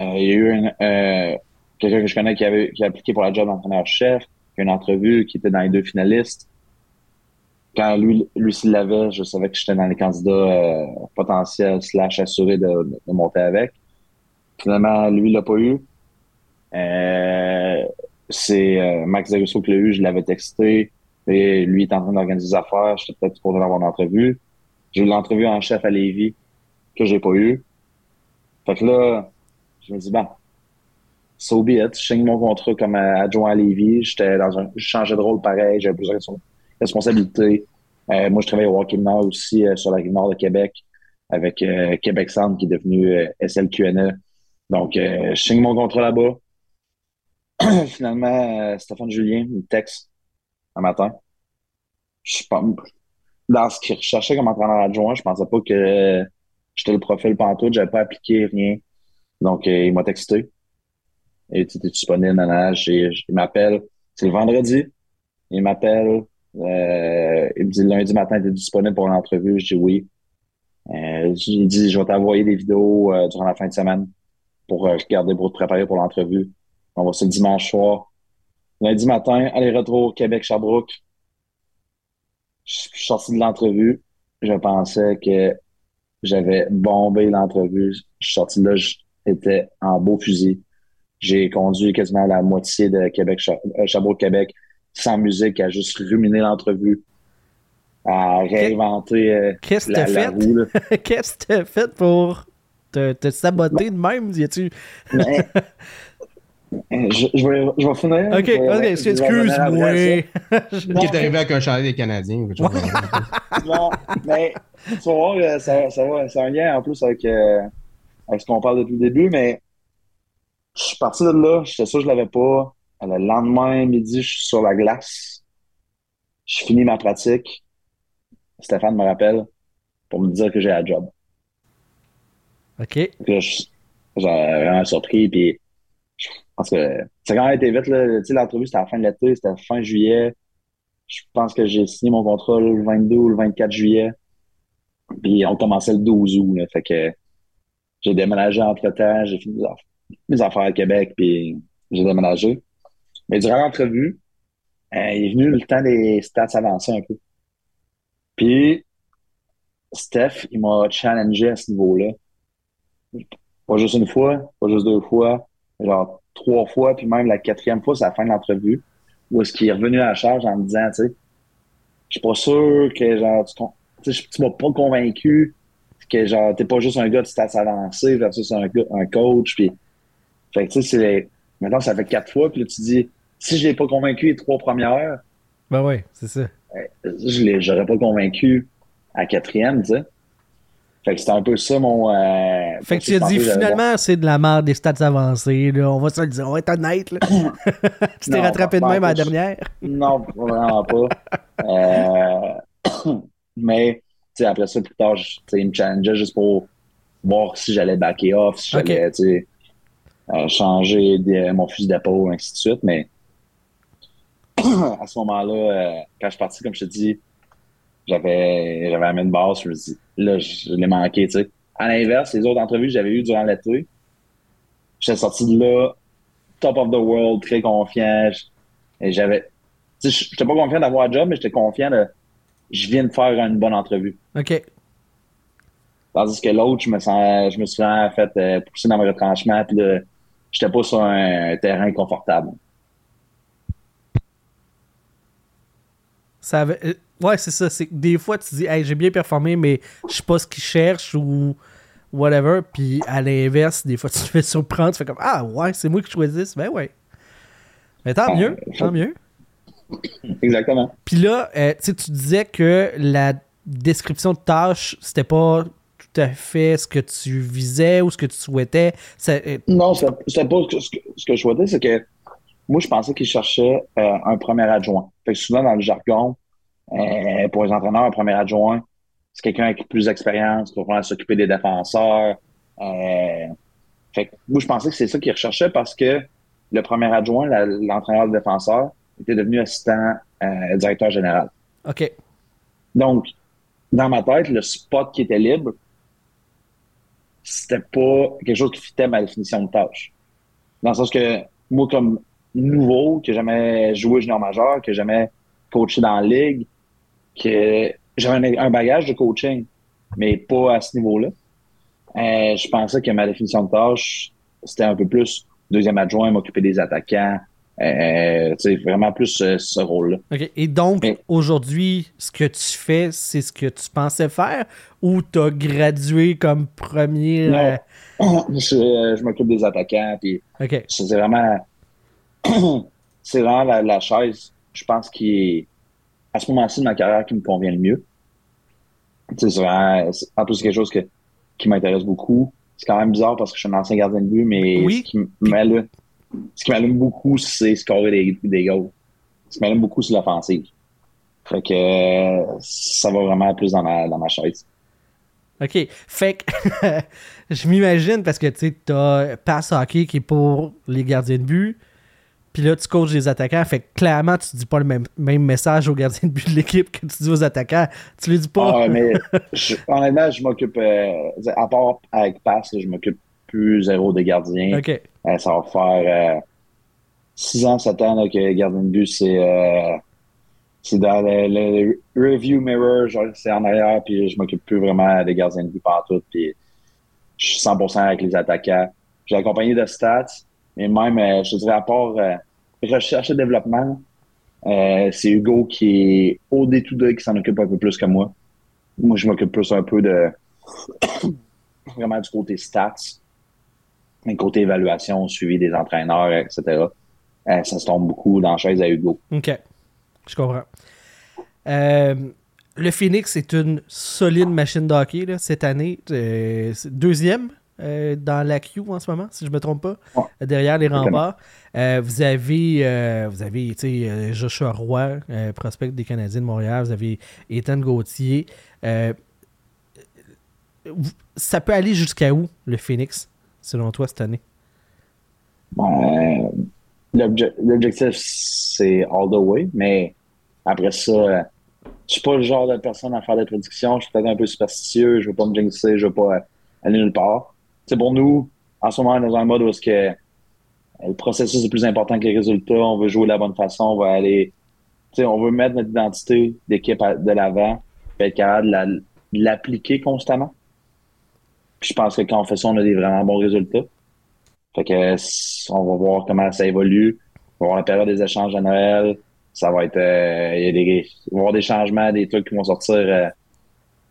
il y a eu euh, quelqu'un que je connais qui avait qui a appliqué pour la job d'entraîneur-chef, qui a une entrevue qui était dans les deux finalistes quand lui, lui s'il l'avait, je savais que j'étais dans les candidats euh, potentiels slash assurés de, de, monter avec. Finalement, lui, il l'a pas eu. Euh, c'est euh, Max Zagusso qui l'a eu, je l'avais texté. Et lui est en train d'organiser des affaires. J'étais peut-être pour avoir une entrevue. J'ai eu l'entrevue en chef à Lévis que j'ai pas eu. Fait que là, je me dis, bon, so be it. Je signe mon contrat comme adjoint à Lévis. J'étais dans un, je changeais de rôle pareil. J'avais plusieurs responsabilités. Euh, moi, je travaille au Walking Nord aussi euh, sur la rive nord de Québec avec euh, Québec Centre qui est devenu SLQNE. Donc, je signe mon contrat là-bas. Finalement, Stéphane Julien me texte un matin. Je pas, dans ce qu'il recherchait comme entraîneur adjoint, je pensais pas que j'étais le profil pantoute, j'avais pas appliqué rien. Donc, il m'a texté. Et tu étais disponible, nage. il m'appelle. C'est le vendredi. Il m'appelle. Euh, il me dit lundi matin, tu es disponible pour l'entrevue? Je dis oui. Euh, il dit je vais t'envoyer des vidéos euh, durant la fin de semaine pour euh, regarder, pour te préparer pour l'entrevue. On va se dimanche soir. Lundi matin, aller-retour Québec-Sherbrooke. Je suis sorti de l'entrevue. Je pensais que j'avais bombé l'entrevue. Je suis sorti de là, j'étais en beau fusil. J'ai conduit quasiment la moitié de Québec, Sherbrooke-Québec sans musique, à juste ruminer l'entrevue, à réinventer euh, Qu'est-ce la, que la roue. Qu'est-ce que t'as fait pour te, te saboter de même? Y tu Mais, je, je, vais, je vais finir. Ok, ok, excuse-moi. Qui est arrivé avec un chalet des Canadiens? non, mais tu vas voir, euh, ça, ça va, c'est un lien en plus avec, euh, avec ce qu'on parle depuis le début, mais je suis parti de là, j'étais sûr que je l'avais pas. Le lendemain, midi, je suis sur la glace. Je finis ma pratique. Stéphane me rappelle pour me dire que j'ai la job. OK. J'ai vraiment surpris. Puis, je pense que ça a quand même été vite. L'entrevue, c'était à la fin de l'été, c'était fin juillet. Je pense que j'ai signé mon contrat le 22 ou le 24 juillet. Puis on commençait le 12 août. fait que j'ai déménagé entre-temps, j'ai fini mes affaires à Québec, puis j'ai déménagé. Mais durant l'entrevue, euh, il est venu le temps des stats avancés un peu. Puis, Steph, il m'a challengé à ce niveau-là. Pas juste une fois, pas juste deux fois, genre trois fois, puis même la quatrième fois, c'est la fin de l'entrevue, où est-ce qu'il est revenu à la charge en me disant, tu sais, je suis pas sûr que genre tu, tu m'as pas convaincu que genre t'es pas juste un gars de stats avancés versus un, un coach, puis fait que tu sais, c'est Maintenant, ça fait quatre fois, puis là, tu dis, si je l'ai pas convaincu les trois premières. Ben oui, c'est ça. Je l'ai, j'aurais pas convaincu à quatrième, tu sais. Fait que c'était un peu ça mon. Euh, fait que tu as dit finalement, c'est de la merde des stats avancés. Là. On va se le dire, on va être honnête. Là. tu t'es rattrapé de même à la dernière. non, vraiment pas. euh... Mais après ça, plus tard, il me challengeait juste pour voir si j'allais backer off, si j'allais changer mon fusil d'épaule, ainsi de suite. Mais à ce moment-là, euh, quand je suis parti, comme je te dis, j'avais j'avais amené une base, je me dis, là, je l'ai manqué, sais. À l'inverse, les autres entrevues que j'avais eues durant l'été, j'étais sorti de là, top of the world, très confiant. Et j'avais. J'étais pas confiant d'avoir un job, mais j'étais confiant de. Je viens de faire une bonne entrevue. OK. Tandis que l'autre, je me sens, je me suis fait euh, pousser dans mes retranchements, puis là, j'étais pas sur un terrain confortable. Ça avait... Euh, ouais, c'est ça. C'est des fois, tu dis, hey, j'ai bien performé, mais je sais pas ce qu'ils cherchent ou whatever. Puis à l'inverse, des fois, tu te fais surprendre. Tu fais comme, ah, ouais, c'est moi qui choisisse. Ben ouais. Mais tant mieux. Tant mieux. Exactement. Puis là, euh, tu disais que la description de tâche, c'était pas tout à fait ce que tu visais ou ce que tu souhaitais. Euh, non, c'était pas ce que, ce que je souhaitais, c'est que moi, je pensais qu'ils cherchaient euh, un premier adjoint. Fait que souvent, dans le jargon, pour les entraîneurs, un premier adjoint, c'est quelqu'un avec plus d'expérience qui va s'occuper des défenseurs. Fait que moi, je pensais que c'est ça qu'ils recherchaient parce que le premier adjoint, l'entraîneur de défenseur, était devenu assistant directeur général. OK. Donc, dans ma tête, le spot qui était libre, c'était pas quelque chose qui fitait ma définition de tâche. Dans le sens que moi, comme nouveau, que jamais joué junior majeur, que jamais coaché dans la ligue, que j'avais un, bagage de coaching, mais pas à ce niveau-là. je pensais que ma définition de tâche, c'était un peu plus deuxième adjoint, m'occuper des attaquants, Euh, c'est vraiment plus ce rôle-là. Et donc, aujourd'hui, ce que tu fais, c'est ce que tu pensais faire ou tu as gradué comme premier. Non. Je, m'occupe des attaquants. Puis C'est vraiment. c'est vraiment la, chaise, je pense, qui est à ce moment-ci de ma carrière qui me convient le mieux. C'est vraiment. En plus, quelque chose qui m'intéresse beaucoup. C'est quand même bizarre parce que je suis un ancien gardien de but, mais ce qui ce qui m'allume beaucoup, c'est scorer des, des goals. Ce qui m'allume beaucoup, c'est l'offensive. Fait que ça va vraiment plus dans ma, dans ma chaise. OK. Fait que je m'imagine parce que tu sais, t'as pass hockey qui est pour les gardiens de but. Puis là, tu coaches les attaquants. Fait que clairement, tu dis pas le même, même message aux gardiens de but de l'équipe que tu dis aux attaquants. Tu les dis pas. Ah, mais honnêtement, je m'occupe, euh, à part avec pass, je m'occupe plus zéro des gardiens. OK. Euh, ça va faire 6 euh, ans, 7 ans que gardien de but, c'est c'est dans le, review mirror, genre c'est en arrière, puis je m'occupe plus vraiment des gardiens de but partout, puis je suis 100% avec les attaquants. J'ai accompagné de stats, mais même, euh, je te dirais, à part euh, recherche et développement, euh, c'est Hugo qui est au day to qui s'en occupe un peu plus que moi. Moi, je m'occupe plus un peu de vraiment du côté stats, mais côté évaluation, suivi des entraîneurs, etc. ça se tombe beaucoup dans la chaise à Hugo. OK. Je comprends. le Phoenix est une solide machine de hockey cette année. deuxième euh, dans la queue en ce moment, si je ne me trompe pas, derrière les remparts. Euh, vous avez, euh, vous avez Joshua Roy, prospect des Canadiens de Montréal. Vous avez Ethan Gauthier. ça peut aller jusqu'à où, le Phoenix, selon toi, cette année? L'objectif, c'est all the way, mais après ça, je suis pas le genre de personne à faire des prédictions. Je suis peut-être un peu superstitieux. Je veux pas me jinxer. Je veux pas aller nulle part c'est pour nous, en ce moment, dans un mode où que euh, le processus est plus important que les résultats. On veut jouer de la bonne façon. On va aller, on veut mettre notre identité d'équipe de l'avant, être capable de l'appliquer constamment. Je pense que quand on fait ça, on a des vraiment bons résultats. Fait que on va voir comment ça évolue. On va voir la période des échanges à Noël. Ça va être, euh, il, y a des, va y avoir des changements, des trucs qui vont sortir euh,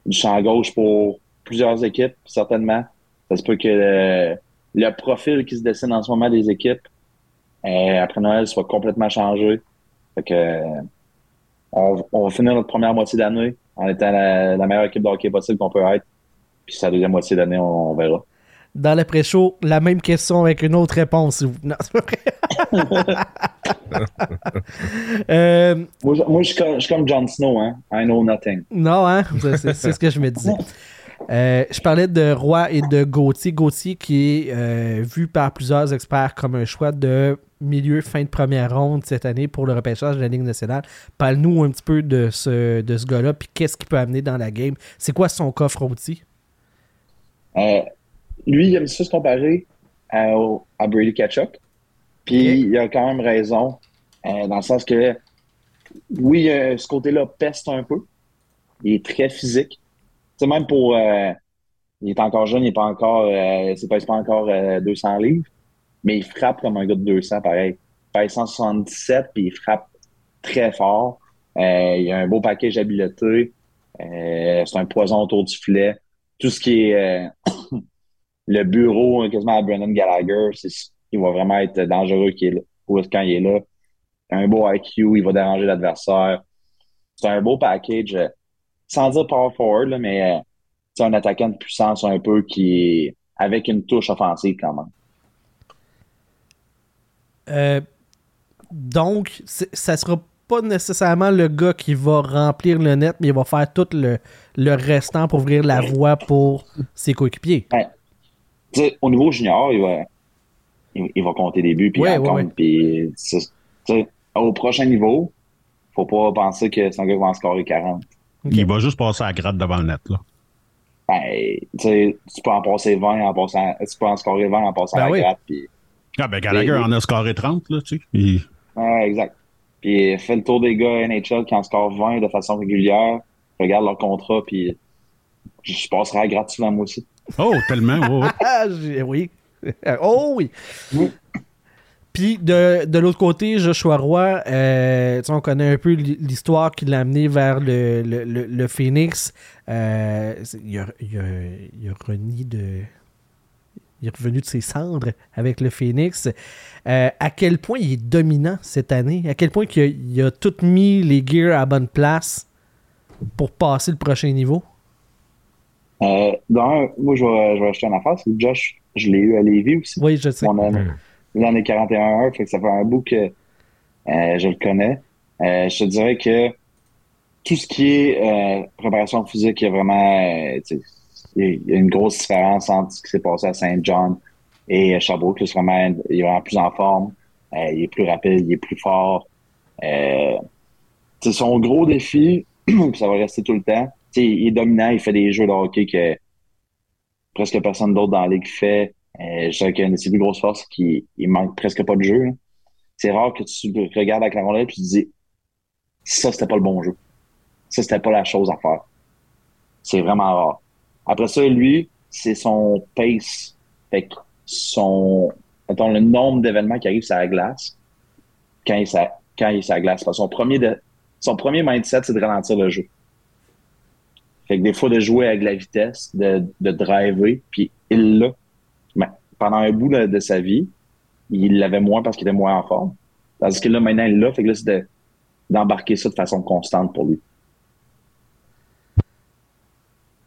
du champ gauche pour plusieurs équipes, certainement. Ça se peut que le, profil qui se dessine en ce moment des équipes euh, après Noël soit complètement changé. Fait que, on, va finir notre première moitié d'année en étant la, meilleure équipe de hockey possible qu'on peut être. Puis sa deuxième moitié d'année, on, verra. Dans l'après-show, la même question avec une autre réponse. C'est vrai. Euh, moi, je, suis comme, Jon Snow, hein. I know nothing. Non, hein? C'est ce que je me disais. Euh, je parlais de Roy et de Gauthier. Gauthier qui est euh, vu par plusieurs experts comme un choix de milieu fin de première ronde cette année pour le repêchage de la Ligue nationale. Parle-nous un petit peu de ce, de ce gars-là, puis qu'est-ce qu'il peut amener dans la game. C'est quoi son coffre outils? Euh, lui, il aime ça se comparer à, Brady Ketchuk. Puis il a quand même raison, dans le sens que oui, ce côté-là peste un peu. Il est très physique sais, même pour. Euh, il est encore jeune, il n'est pas encore. Euh, c'est pas, pas encore 200 euh, livres, mais il frappe comme un gars de 200, pareil. Il fait 177, puis il frappe très fort. il a un beau package d'habileté. c'est un poison autour du filet. Tout ce qui est le bureau, quasiment à Brennan Gallagher, il va vraiment être dangereux quand il est là. Un beau IQ, il va déranger l'adversaire. C'est un beau package sans dire power forward, mais c'est euh, un attaquant de puissance un peu qui est avec une touche offensive quand même. Euh, donc, ça sera pas nécessairement le gars qui va remplir le net, mais il va faire tout le, restant pour ouvrir la voie pour ses coéquipiers. Au niveau junior, il va, il, va compter des buts, puis au prochain niveau, faut pas penser que c'est un gars qui va en scorer 40. Il va juste passer à la gratte devant le net, là. Ben, tu peux en passer 20 en passant. Tu peux en scorer 20 en passant ben à la gratte. Puis, ah, ben Gallagher en a scoré 30, là, tu sais. Ouais, exact. Puis fais le tour des gars NHL qui en scorent 20 de façon régulière. Regarde leur contrat, puis je passerai à souvent, moi aussi. Oh, tellement, oui. oui. Oh oui. Puis de, de l'autre côté, Joshua Roy, euh, on connaît un peu l'histoire qui l'a amené vers le, le, le, Phoenix. Euh, il, a, il, a, il, a, renié de. Il est revenu de ses cendres avec le Phoenix. Euh, à quel point il est dominant cette année? À quel point il a, a tout mis les gears à bonne place pour passer le prochain niveau? Euh, moi, je vais, je vais acheter une affaire. C'est Josh, je l'ai eu à Lévis aussi. Oui, je sais. Il en est 41 heures, fait que ça fait un bout que euh, je le connais. Euh, je te dirais que tout ce qui est préparation physique, a vraiment il y a une grosse différence entre ce qui s'est passé à Saint John et Sherbrooke. il est vraiment plus en forme, il est plus rapide, il est plus fort. c'est son gros défi, ça va rester tout le temps. il est dominant, il fait des jeux de hockey que presque personne d'autre dans la ligue fait. Euh, je sais qu'une de ses plus grosses forces, qui il manque presque pas de jeu. C'est rare que tu regardes avec la rondelle et tu te dis ça, c'était pas le bon jeu. Ça, c'était pas la chose à faire. C'est vraiment rare. Après ça, lui, c'est son pace. Fait que son, attends, le nombre d'événements qui arrivent sur la glace quand il, quand il glace. Son premier, de, son premier mindset, c'est de ralentir le jeu. Fait que des fois, de jouer avec la vitesse, de, de driver, puis il l'a pendant un bout de, sa vie, il l'avait moins parce qu'il était moins en forme. Parce que là, maintenant, il l'a. Fait que là, c'est d'embarquer ça de façon constante pour lui.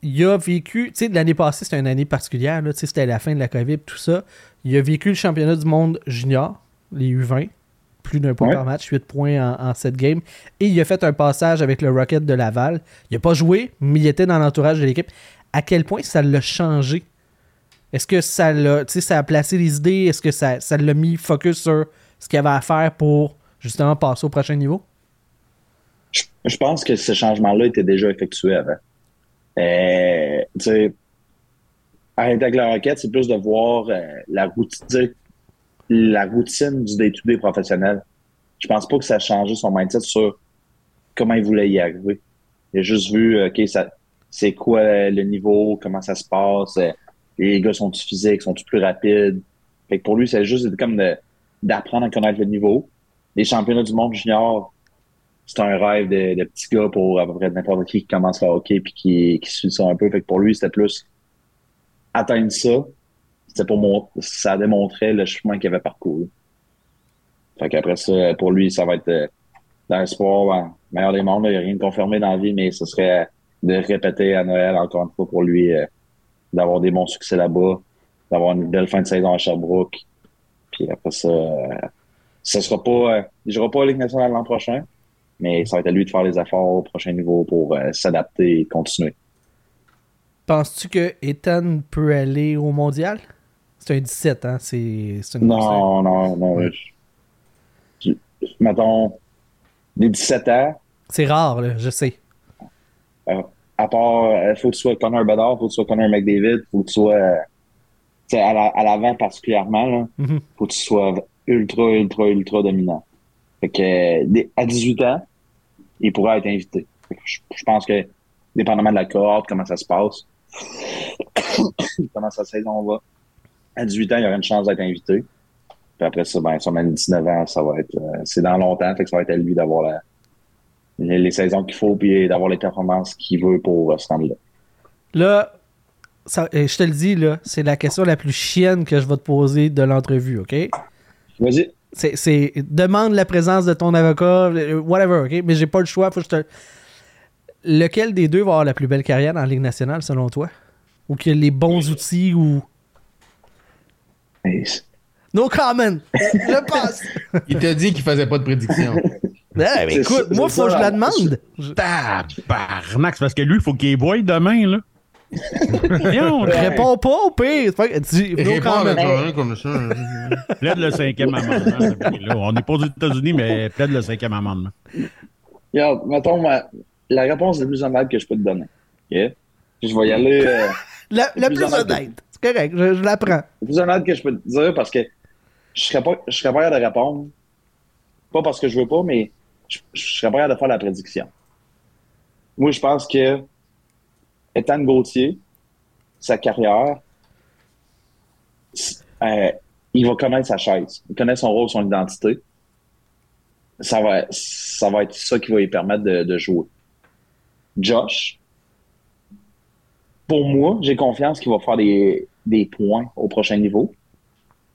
Il a vécu, tu sais, l'année passée, c'était une année particulière, tu sais, c'était la fin de la COVID, tout ça. Il a vécu le championnat du monde junior, les U20, plus d'un point par match, 8 points en, en 7 games. Et il a fait un passage avec le Rocket de Laval. Il n'a pas joué, mais il était dans l'entourage de l'équipe. À quel point ça l'a changé? Est-ce que ça l'a, ça a placé les idées? Est-ce que ça, ça l'a mis focus sur ce qu'il y avait à faire pour justement passer au prochain niveau? Je, pense que ce changement-là était déjà effectué avant. Euh, avec la requête, c'est plus de voir euh, la, routine, la routine du day-to-day professionnel. Je pense pas que ça a changé son mindset sur comment il voulait y arriver. Il a juste vu, OK, ça, c'est quoi le niveau, comment ça se passe, euh, les gars sont-ils physiques, sont-ils plus rapides? Fait que pour lui, c'est juste comme d'apprendre à connaître le niveau. Les championnats du monde junior, c'est un rêve de, de petits gars pour à peu près n'importe qui qui commence à hockey puis qui, qui suit ça un peu. Fait que pour lui, c'était plus atteindre ça. C'était pour moi, ça démontrait le chemin qu'il avait parcouru. Fait qu'après ça, pour lui, ça va être euh, dans le sport, ben, meilleur des mondes. Il n'y a rien de confirmé dans la vie, mais ce serait de répéter à Noël encore une fois pour lui. Euh, d'avoir des bons succès là-bas, d'avoir une belle fin de saison à Sherbrooke. Puis après ça, euh, ça sera pas, euh, il pas à Ligue nationale l'an prochain, mais ça va être à lui de faire les efforts au prochain niveau pour euh, s'adapter et continuer. Penses-tu que Ethan peut aller au mondial? C'est un 17, hein? C'est, non, non, non, mettons, des 17 ans. C'est rare, là, je sais. Euh, à part, il euh, faut que tu sois Connor Bedard, faut que tu sois Connor McDavid, faut que tu sois, à l'avant particulièrement, là, mm-hmm. faut que tu sois ultra, ultra, ultra dominant. Fait que, à 18 ans, il pourrait être invité. Je, pense que, dépendamment de la cohorte, comment ça se passe, comment sa saison va, à 18 ans, il y aurait une chance d'être invité. Puis après ça, ben, même 19 ans, ça va être, euh, c'est dans longtemps, fait que ça va être à lui d'avoir les, saisons qu'il faut, puis d'avoir les performances qu'il veut pour euh, ce temps-là. Là, euh, je te le dis, là, c'est la question la plus chienne que je vais te poser de l'entrevue, OK? Vas-y. C'est, demande la présence de ton avocat, whatever, OK? Mais j'ai pas le choix, faut que je te... Lequel des deux va avoir la plus belle carrière dans la Ligue nationale, selon toi? Ou qui a les bons outils ou... No comment! Je passe! Il t'a dit qu'il faisait pas de prédiction. Ben, écoute, moi, faut que je la demande. Tabarnak, parce que lui, il faut qu'il boive demain, là. non, réponds pas au pire. Dis, réponds à comme ça. plaide le cinquième amendement. on n'est pas aux États-Unis, mais plaide le cinquième amendement. Mettons la réponse la plus honnête que je peux te donner. OK? Je vais y aller. Euh, la, plus, honnête. C'est correct, je, je la prends. La plus honnête que je peux te dire parce que je serais pas, je serais pas de répondre. Pas parce que je veux pas, mais je, serais prêt à faire la prédiction. Moi, je pense que Ethan Gauthier, sa carrière, euh, il va connaître sa chaise, il connaît son rôle, son identité. Ça va, ça va être ça qui va lui permettre de, jouer. Josh, pour moi, j'ai confiance qu'il va faire des, points au prochain niveau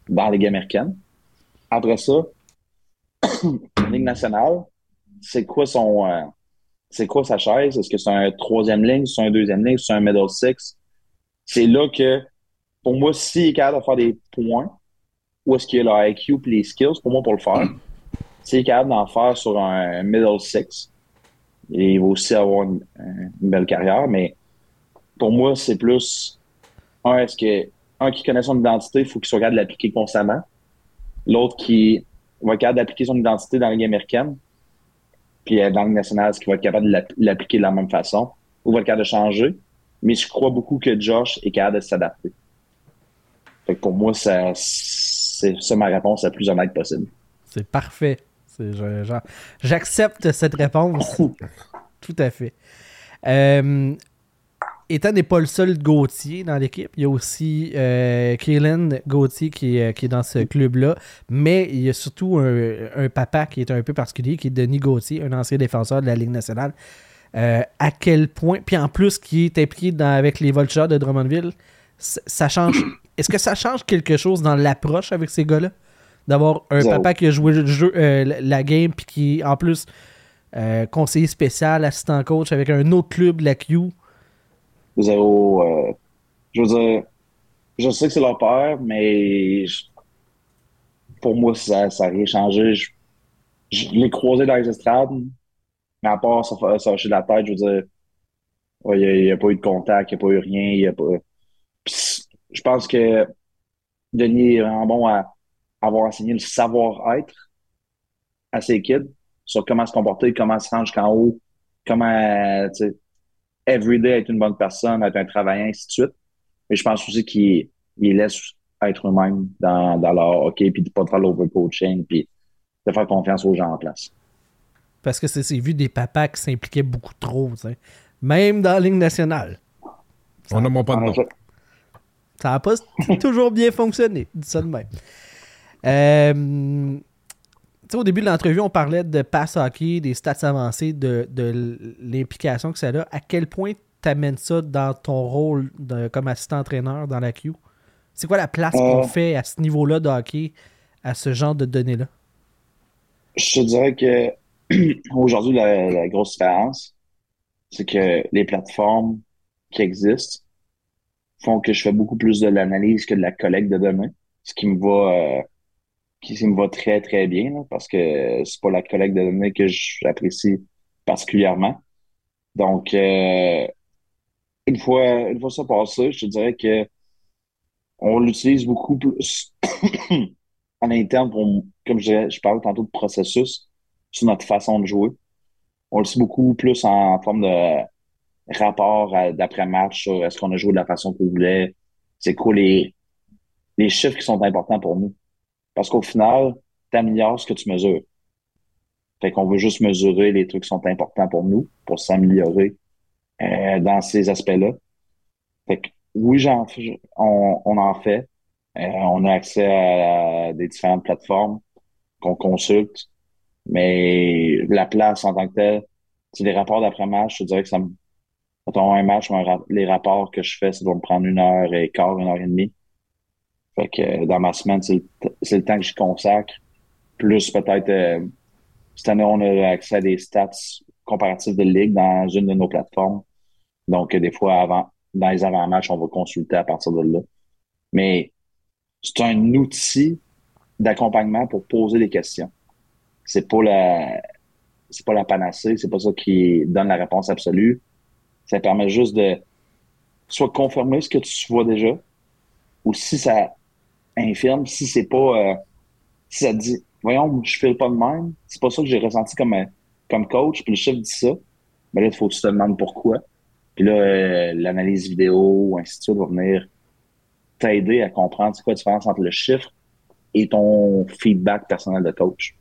dans la Ligue américaine. Après ça, Ligue nationale, c'est quoi son euh, c'est quoi sa chaise? Est-ce que c'est un troisième ligne, c'est un deuxième ligne, c'est un middle six? C'est là que, pour moi, s'il est capable de faire des points, où est-ce qu'il a le IQ et les skills pour moi pour le faire? S'il est capable d'en faire sur un middle six, il va aussi avoir une, belle carrière, mais pour moi, c'est plus un, est-ce que un qui connaît son identité, il faut qu'il soit capable de l'appliquer constamment. L'autre qui va être capable d'appliquer son identité dans la Ligue américaine. Puis euh, dans le national, est-ce qu'il va être capable de l'appliquer de la même façon? Ou va être capable de changer? Mais je crois beaucoup que Josh est capable de s'adapter. Fait que pour moi, c'est ça ma réponse la plus honnête possible. C'est parfait. J'accepte cette réponse. Tout à fait. Euh, Ethan n'est pas le seul Gauthier dans l'équipe. Il y a aussi euh, Gauthier qui est, qui est dans ce club-là. Mais il y a surtout un, papa qui est un peu particulier, qui est Denis Gauthier, un ancien défenseur de la Ligue nationale. Euh, à quel point, puis en plus qui est impliqué dans, avec les Vultures de Drummondville, ça change. Est-ce que ça change quelque chose dans l'approche avec ces gars-là? D'avoir un papa qui a joué le jeu, euh, la game, puis qui en plus euh, conseiller spécial, assistant coach avec un autre club, la Q Euh, je veux dire, je sais que c'est leur père, mais pour moi, ça n'a rien changé. Je, l'ai croisé dans les estrades, mais à part ça, ça de la tête, je veux dire, il n'y a, pas eu de contact, il n'y a pas eu rien. Y a pas... je pense que Denis est vraiment bon à avoir enseigné le savoir-être à ses kids sur comment se comporter, comment se rendre jusqu'en haut, comment, everyday être une bonne personne, être un travaillant, ainsi de suite. Mais je pense aussi qu'il laisse être eux-mêmes dans, dans leur hockey, puis de pas faire l'overcoaching, puis de faire confiance aux gens en place. Parce que c'est vu des papas qui s'impliquaient beaucoup trop, même dans la ligne nationale. On n'a pas de nom. Ça n'a pas toujours bien fonctionné, dis ça de même. Euh, au début de l'entrevue, on parlait de pass hockey, des stats avancées, de, l'implication que ça a. À quel point tu amènes ça dans ton rôle comme assistant-entraîneur dans la Q? C'est quoi la place qu'on euh. fait à ce niveau-là de hockey, à ce genre de données-là? Je te dirais que aujourd'hui, la, grosse différence, c'est que les plateformes qui existent font que je fais beaucoup plus de l'analyse que de la collecte de données, ce qui me va euh, qui me va très, très bien, parce que c'est pas la collecte de données que j'apprécie particulièrement. Donc, euh, une fois, une fois ça passé, je te dirais que on l'utilise beaucoup plus en interne pour, comme je, je parlais tantôt de processus, sur notre façon de jouer. On le sait beaucoup plus en, forme de rapport d'après-match sur est-ce qu'on a joué de la façon qu'on voulait, c'est quoi les, les chiffres qui sont importants pour nous? Parce qu'au final, tu améliores ce que tu mesures. Fait qu'on veut juste mesurer les trucs qui sont importants pour nous, pour s'améliorer euh, dans ces aspects-là. Fait que oui, on, on en fait. Euh, on a accès à, des différentes plateformes qu'on consulte. Mais la place en tant que telle, les rapports d'après-match, je dirais que ça me. Quand on a un match, les rapports que je fais, ça doit me prendre une heure et quart, une heure et demie. Que euh, dans ma semaine, c'est le, temps que j'y consacre. Plus peut-être euh, cette année, on a accès à des stats comparatifs de ligue dans une de nos plateformes. Donc, des fois, avant, dans les avant-matchs, on va consulter à partir de là. Mais c'est un outil d'accompagnement pour poser des questions. C'est pas la c'est pas la panacée, c'est pas ça qui donne la réponse absolue. Ça permet juste de soit confirmer ce que tu vois déjà, ou si ça infirme, si c'est pas euh, si ça dit voyons, je file pas de même, c'est pas ça que j'ai ressenti comme euh, comme coach, puis le chef dit ça, mais là, il faut que tu te demandes pourquoi. Puis là, euh, l'analyse vidéo, ainsi de suite, va venir t'aider à comprendre c'est quoi la différence entre le chiffre et ton feedback personnel de coach.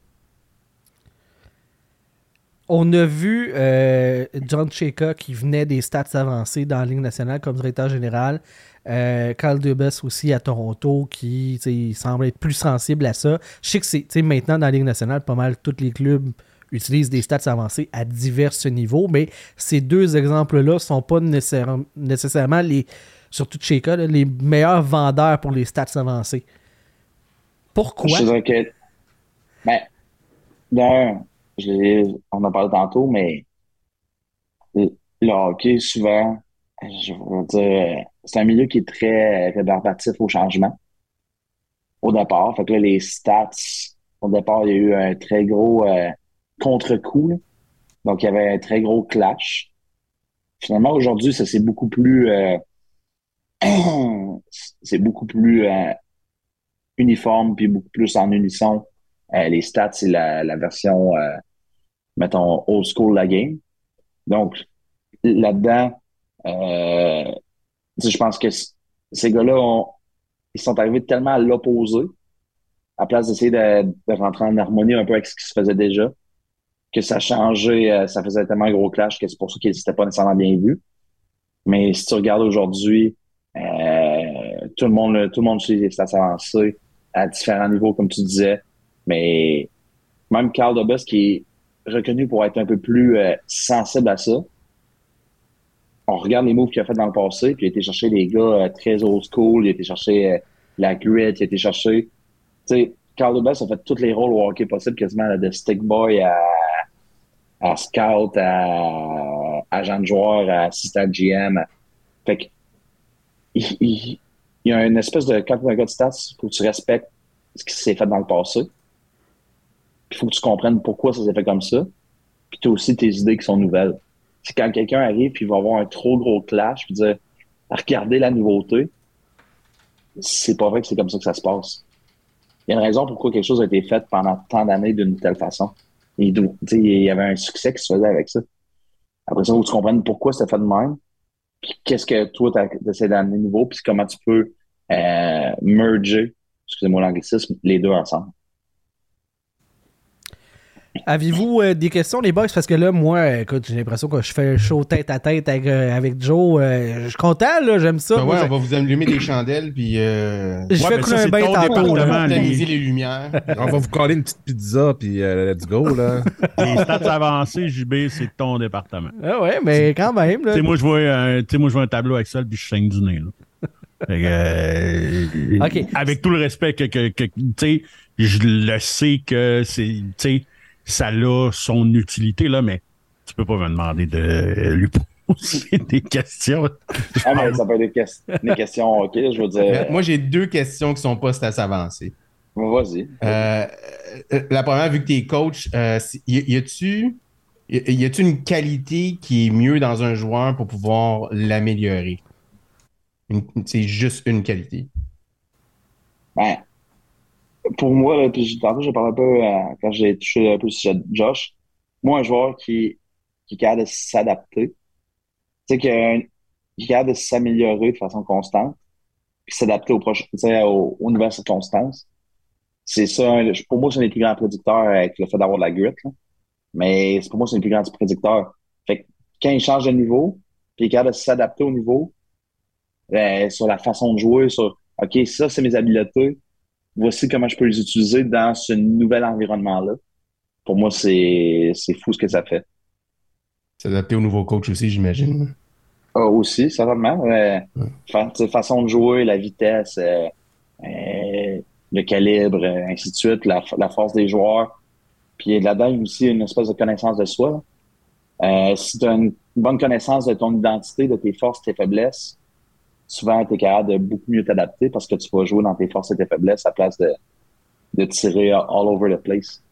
On a vu euh, John Cheka qui venait des stats avancés dans la Ligue nationale comme directeur général. Euh, Carl Dubas aussi à Toronto qui semble être plus sensible à ça. Je sais que c'est maintenant dans la Ligue nationale, pas mal tous les clubs utilisent des stats avancés à divers niveaux, mais ces deux exemples-là ne sont pas nécessairement les, surtout Cheka, les meilleurs vendeurs pour les stats avancés. Pourquoi? Je dirais que, ben, on en parlé tantôt, mais le hockey, souvent, je dire, c'est un milieu qui est très rébarbatif au changement. Au départ. Fait que là, les stats, au départ, il y a eu un très gros euh, contre-coup. Donc, il y avait un très gros clash. Finalement, aujourd'hui, ça c'est beaucoup plus euh, c'est beaucoup plus euh, uniforme puis beaucoup plus en unisson. les stats, c'est la version mettons, old school la game. Donc, là-dedans, euh, je pense que ces gars-là, ils sont arrivés tellement à l'opposé, à place d'essayer de, rentrer en harmonie un peu avec ce qui se faisait déjà, que ça changeait, euh, ça faisait tellement un gros clash que c'est pour ça qu'ils n'étaient pas nécessairement bien vus. Mais si tu regardes aujourd'hui, euh, tout le monde, tout le monde suit les stats avancées à différents niveaux, comme tu disais. Mais même Carl Dobus, qui reconnu pour être un peu plus euh, sensible à ça. On regarde les moves qu'il a fait dans le passé, puis il a été chercher des gars euh, très old school, il a été chercher euh, la grit, il a été chercher. Tu sais, Carl Dubas a fait tous les rôles au hockey possibles, quasiment de stick boy à, à scout, à agent de joueur, à assistant GM. Fait que, il, y a une espèce de, quand tu as un gars de stats, que tu respectes ce qui s'est fait dans le passé il faut que tu comprennes pourquoi ça s'est fait comme ça. Puis tu as aussi tes idées qui sont nouvelles. C'est quand quelqu'un arrive puis il va avoir un trop gros clash, puis dire regardez la nouveauté, c'est pas vrai que c'est comme ça que ça se passe. Il y a une raison pourquoi quelque chose a été fait pendant tant d'années d'une telle façon. il y avait un succès qui se faisait avec ça. Après ça, il faut que tu comprennes pourquoi c'est fait de même, puis qu'est-ce que toi, tu essaies d'amener nouveau, puis comment tu peux euh, merger, excusez-moi l'anglicisme, les deux ensemble. Avez-vous euh, des questions, les boys? Parce que là, moi, écoute, j'ai l'impression que je fais un show tête à tête avec, euh, Joe. Euh, je suis content, là, j'aime ça. Ben ouais, on va vous allumer des chandelles, puis. Je fais couler un bain tantôt. les... les lumières. on va vous coller une petite pizza, puis let's go, là. les stats avancés, JB, c'est ton département. Ah ouais, mais quand même. Tu sais, moi, je vois un, moi, je vois un tableau Excel, puis je saigne du nez, là. Avec tout le respect que, que, que tu sais, je le sais que c'est, tu sais, ça a son utilité, là, mais tu peux pas me demander de lui poser des questions. Ah, mais ça peut être des, questions, OK, je veux dire. Euh, moi, j'ai deux questions qui sont pas assez avancées. Vas-y. Euh, euh, la première, vu que tu es coach, y, a-tu y a-tu une qualité qui est mieux dans un joueur pour pouvoir l'améliorer? C'est juste une qualité. Ben, pour moi, là, puis tantôt, je parle un peu euh, quand j'ai touché un peu sur Josh. Moi, un joueur qui, qui est capable de s'adapter, tu sais, qui, est capable de s'améliorer de façon constante, puis s'adapter au prochain, aux, aux nouvelles circonstances. C'est ça, pour moi, c'est un des plus grands prédicteurs avec le fait d'avoir de la grit. Mais pour moi, c'est un des plus grands prédicteurs. Fait que quand il change de niveau, puis il est capable de s'adapter au niveau, euh, sur la façon de jouer, sur OK, ça, c'est mes habiletés voici comment je peux les utiliser dans ce nouvel environnement-là. Pour moi, c'est fou ce que ça fait. S'adapter au nouveau coach aussi, j'imagine. Ah, aussi, certainement. Euh, façon de jouer, la vitesse, euh, euh, le calibre, ainsi de suite, la, force des joueurs. Puis là-dedans, il y a aussi une espèce de connaissance de soi. si tu as une bonne connaissance de ton identité, de tes forces, tes faiblesses, souvent, tu es capable de beaucoup mieux t'adapter parce que tu vas jouer dans tes forces et tes faiblesses à place de, de tirer all over the place.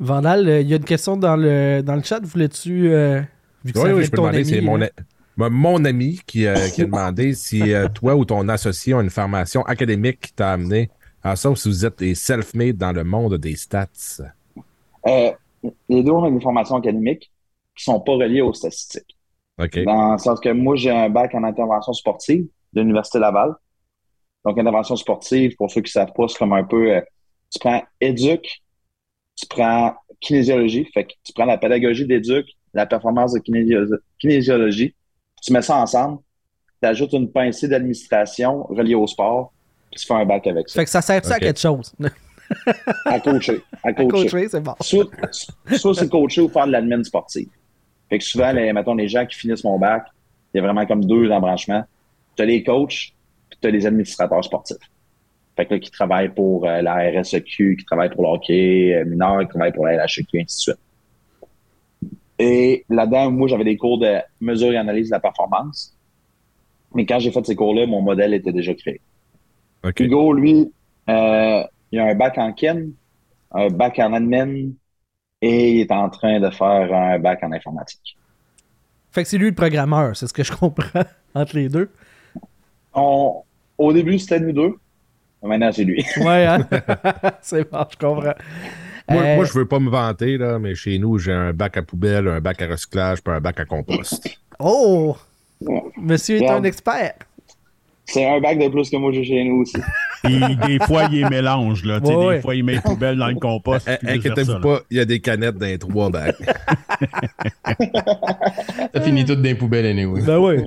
Vandal, euh, il y a une question dans le, dans le chat. Voulais-tu. Euh, oui, oui, je peux demander. C'est mon, mon, ami qui, euh, qui a demandé si toi ou ton associé ont une formation académique qui t'a amené à ça ou si vous êtes des self-made dans le monde des stats. les deux ont une formation académique qui ne sont pas reliées aux statistiques. Dans le sens que moi, j'ai un bac en intervention sportive de l'Université Laval. Donc, intervention sportive, pour ceux qui ne savent pas, c'est comme un peu, euh, tu prends éduc, tu prends kinésiologie, fait que tu prends la pédagogie d'éduc, la performance de kinésiologie, tu mets ça ensemble, tu ajoutes une pincée d'administration reliée au sport, puis tu fais un bac avec ça. Fait que ça sert ça à quelque chose? à coacher. À coacher, c'est bon. Soit, soit c'est coacher ou faire de l'admin sportive. Fait que souvent, les, mettons, les gens qui finissent mon bac, il y a vraiment comme deux embranchements. Tu as les coachs, puis tu as les administrateurs sportifs. Fait que là, qui travaillent pour euh, la RSEQ, qui travaillent pour le hockey euh, mineur, qui travaillent pour la LHEQ, et ainsi de suite. Et là-dedans, moi, j'avais des cours de mesure et analyse de la performance. Mais quand j'ai fait ces cours-là, mon modèle était déjà créé. Hugo, lui, euh, il a un bac en kin, un bac en admin, et il est en train de faire un bac en informatique. Fait que c'est lui le programmeur, c'est ce que je comprends entre les deux. au début, c'était nous deux. Maintenant, c'est lui. ouais, hein? c'est bon, je comprends. Moi, euh... moi, je veux pas me vanter, là, mais chez nous, j'ai un bac à poubelle, un bac à recyclage, puis un bac à compost. Oh! Monsieur est un expert. C'est un bac de plus que moi j'ai chez nous aussi. Et des fois, il est mélange. Là, Des fois, il met les poubelles dans le compost. Inquiétez-vous pas, il y a des canettes dans les trois bacs. Ça finit tout dans les poubelles, anyway. Ben oui.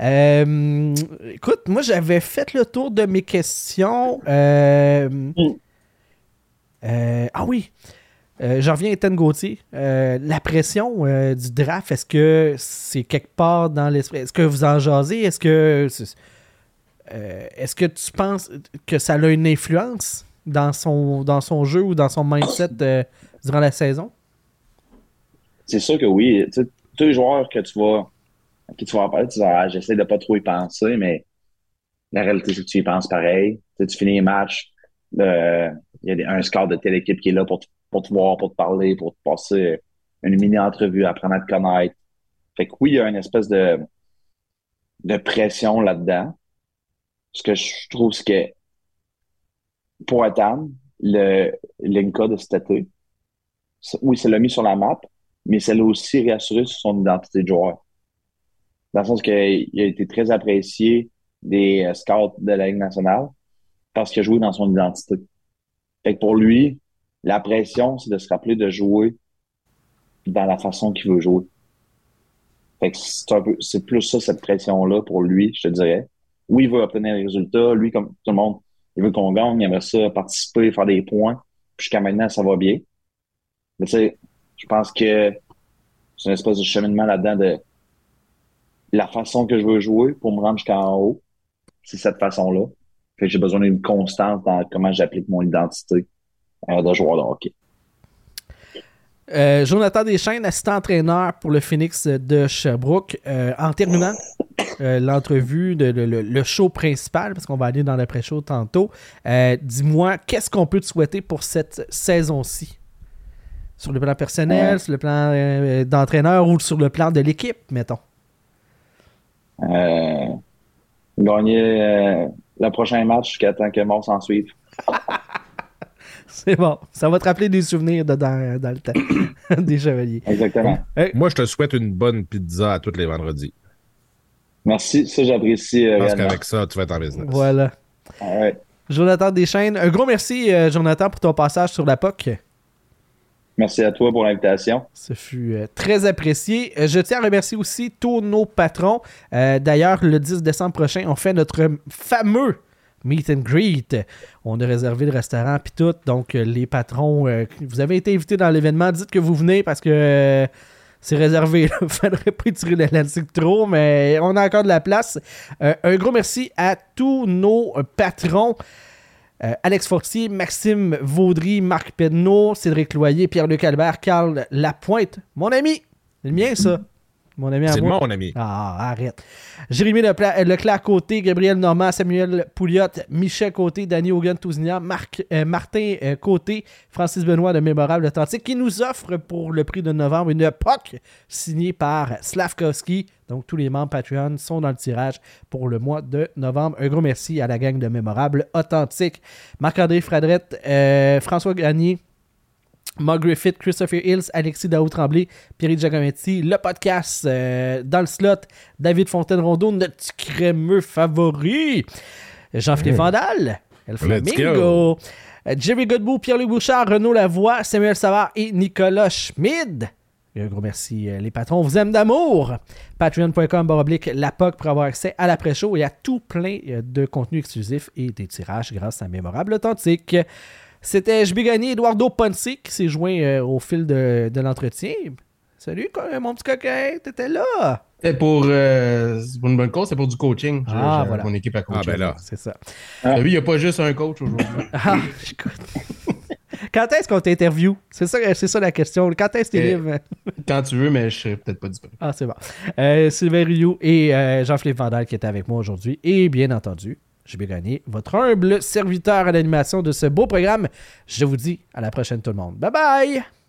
Euh, écoute, moi, j'avais fait le tour de mes questions. Euh, euh, ah oui. Je reviens à Ethan Gauthier. la pression du draft, est-ce que c'est quelque part dans l'esprit? Est-ce que vous en jasez? Est-ce que est-ce que tu penses que ça a une influence dans son, dans son jeu ou dans son mindset durant la saison? C'est sûr que oui. tous les joueurs que tu vas tu vas en parler, tu dis, ah, j'essaie de pas trop y penser, mais la réalité, c'est que tu y penses pareil. Tu, tu finis les matchs, il y a un score de telle équipe qui est là pour pour te voir, pour te parler, pour te passer une mini-entrevue, apprendre à te connaître. Fait que oui, il y a une espèce de, de pression là-dedans. Ce que je trouve, c'est que pour Ethan, le l'Inca de cet été, oui, c'est l'a mis sur la map, mais ça l'a aussi réassuré sur son identité de joueur dans le sens qu'il a été très apprécié des euh, scouts de la Ligue nationale parce qu'il a joué dans son identité. Fait que pour lui, la pression, c'est de se rappeler de jouer dans la façon qu'il veut jouer. Fait que c'est un peu, c'est plus ça, cette pression-là pour lui, je te dirais. Oui, il veut obtenir des résultats. Lui, comme tout le monde, il veut qu'on gagne, il aimerait ça participer, faire des points. Jusqu'à maintenant, ça va bien. Mais tu sais, je pense que c'est une espèce de cheminement là-dedans de la façon que je veux jouer pour me rendre jusqu'en haut, c'est cette façon-là. Fait que j'ai besoin d'une constance dans comment j'applique mon identité de joueur de hockey. Euh, Jonathan Deschaines, assistant entraîneur pour le Phoenix de Sherbrooke. Euh, en terminant l'entrevue, de, le, show principal, parce qu'on va aller dans l'après-show tantôt, dis-moi, qu'est-ce qu'on peut te souhaiter pour cette saison-ci? Sur le plan personnel, sur le plan d'entraîneur ou sur le plan de l'équipe, mettons? Euh, gagner euh, le prochain match jusqu'à temps que mort s'en suive. C'est bon. Ça va te rappeler des souvenirs de dans, le temps des chevaliers. Exactement. Moi, je te souhaite une bonne pizza à tous les vendredis. Merci. Ça, j'apprécie. Euh, Parce qu'avec ça, tu vas être en business. Voilà. Ouais. Jonathan Deschaines, un gros merci, Jonathan, pour ton passage sur la POC. Merci à toi pour l'invitation. Ce fut euh, très apprécié. Euh, je tiens à remercier aussi tous nos patrons. Euh, d'ailleurs, le 10 décembre prochain, on fait notre fameux meet and greet. On a réservé le restaurant puis tout. Donc, les patrons, vous avez été invités dans l'événement. Dites que vous venez parce que c'est réservé. Il ne faudrait pas tirer l'élastique trop, mais on a encore de la place. un gros merci à tous nos patrons. Euh, Alex Fortier, Maxime Vaudry, Marc Pedneau, Cédric Loyer, Pierre-Luc Albert, Carl Lapointe. Mon ami, le mien ça. Mon ami C'est mon ami. Ah, arrête. Jérémy Leclerc côté, Gabriel Normand, Samuel Pouliot, Michel côté, Danny Hogan Tousignan, Marc, euh, Martin euh, côté, Francis Benoît de Mémorable Authentique, qui nous offre pour le prix de novembre une POC signée par Slavkovski. Donc tous les membres Patreon sont dans le tirage pour le mois de novembre. Un gros merci à la gang de Mémorable Authentique. Marc-André Fradrette, euh, François Gagné, Mark Griffith, Christopher Hills, Alexis Daou-Tremblay, Pierre Giacometti, le podcast euh, dans le slot, David Fontaine-Rondeau, notre crémeux favori, Jean-Philippe Vandal, El Flamingo. Jerry Godbout, Pierre-Louis Bouchard, Renaud Lavoie, Samuel Savard et Nicolas Schmid. un gros merci, euh, les patrons. On vous aime d'amour. Patreon.com baroblique la POC pour avoir accès à l'après-show et à tout plein euh, de contenu exclusif et des tirages grâce à Mémorable Authentique. C'était Je gagné Eduardo Ponce qui s'est joint au fil de, de l'entretien. Salut, mon petit coquin, t'étais là. C'est pour, euh, pour, une bonne cause, c'est pour du coaching. Ah, voilà. Mon équipe à coacher. Ah, ben là. C'est ça. Ah. il n'y a pas juste un coach aujourd'hui. ah, Quand est-ce qu'on t'interview? C'est ça, c'est ça la question. Quand est-ce que tu libre? Quand tu veux, mais je serai peut-être pas disponible. Ah, c'est bon. Euh, Sylvain Rioux et euh, Jean-Philippe Vandal qui étaient avec moi aujourd'hui. Et bien entendu, j'ai gagné votre humble serviteur à l'animation de ce beau programme. Je vous dis à la prochaine tout le monde. Bye bye!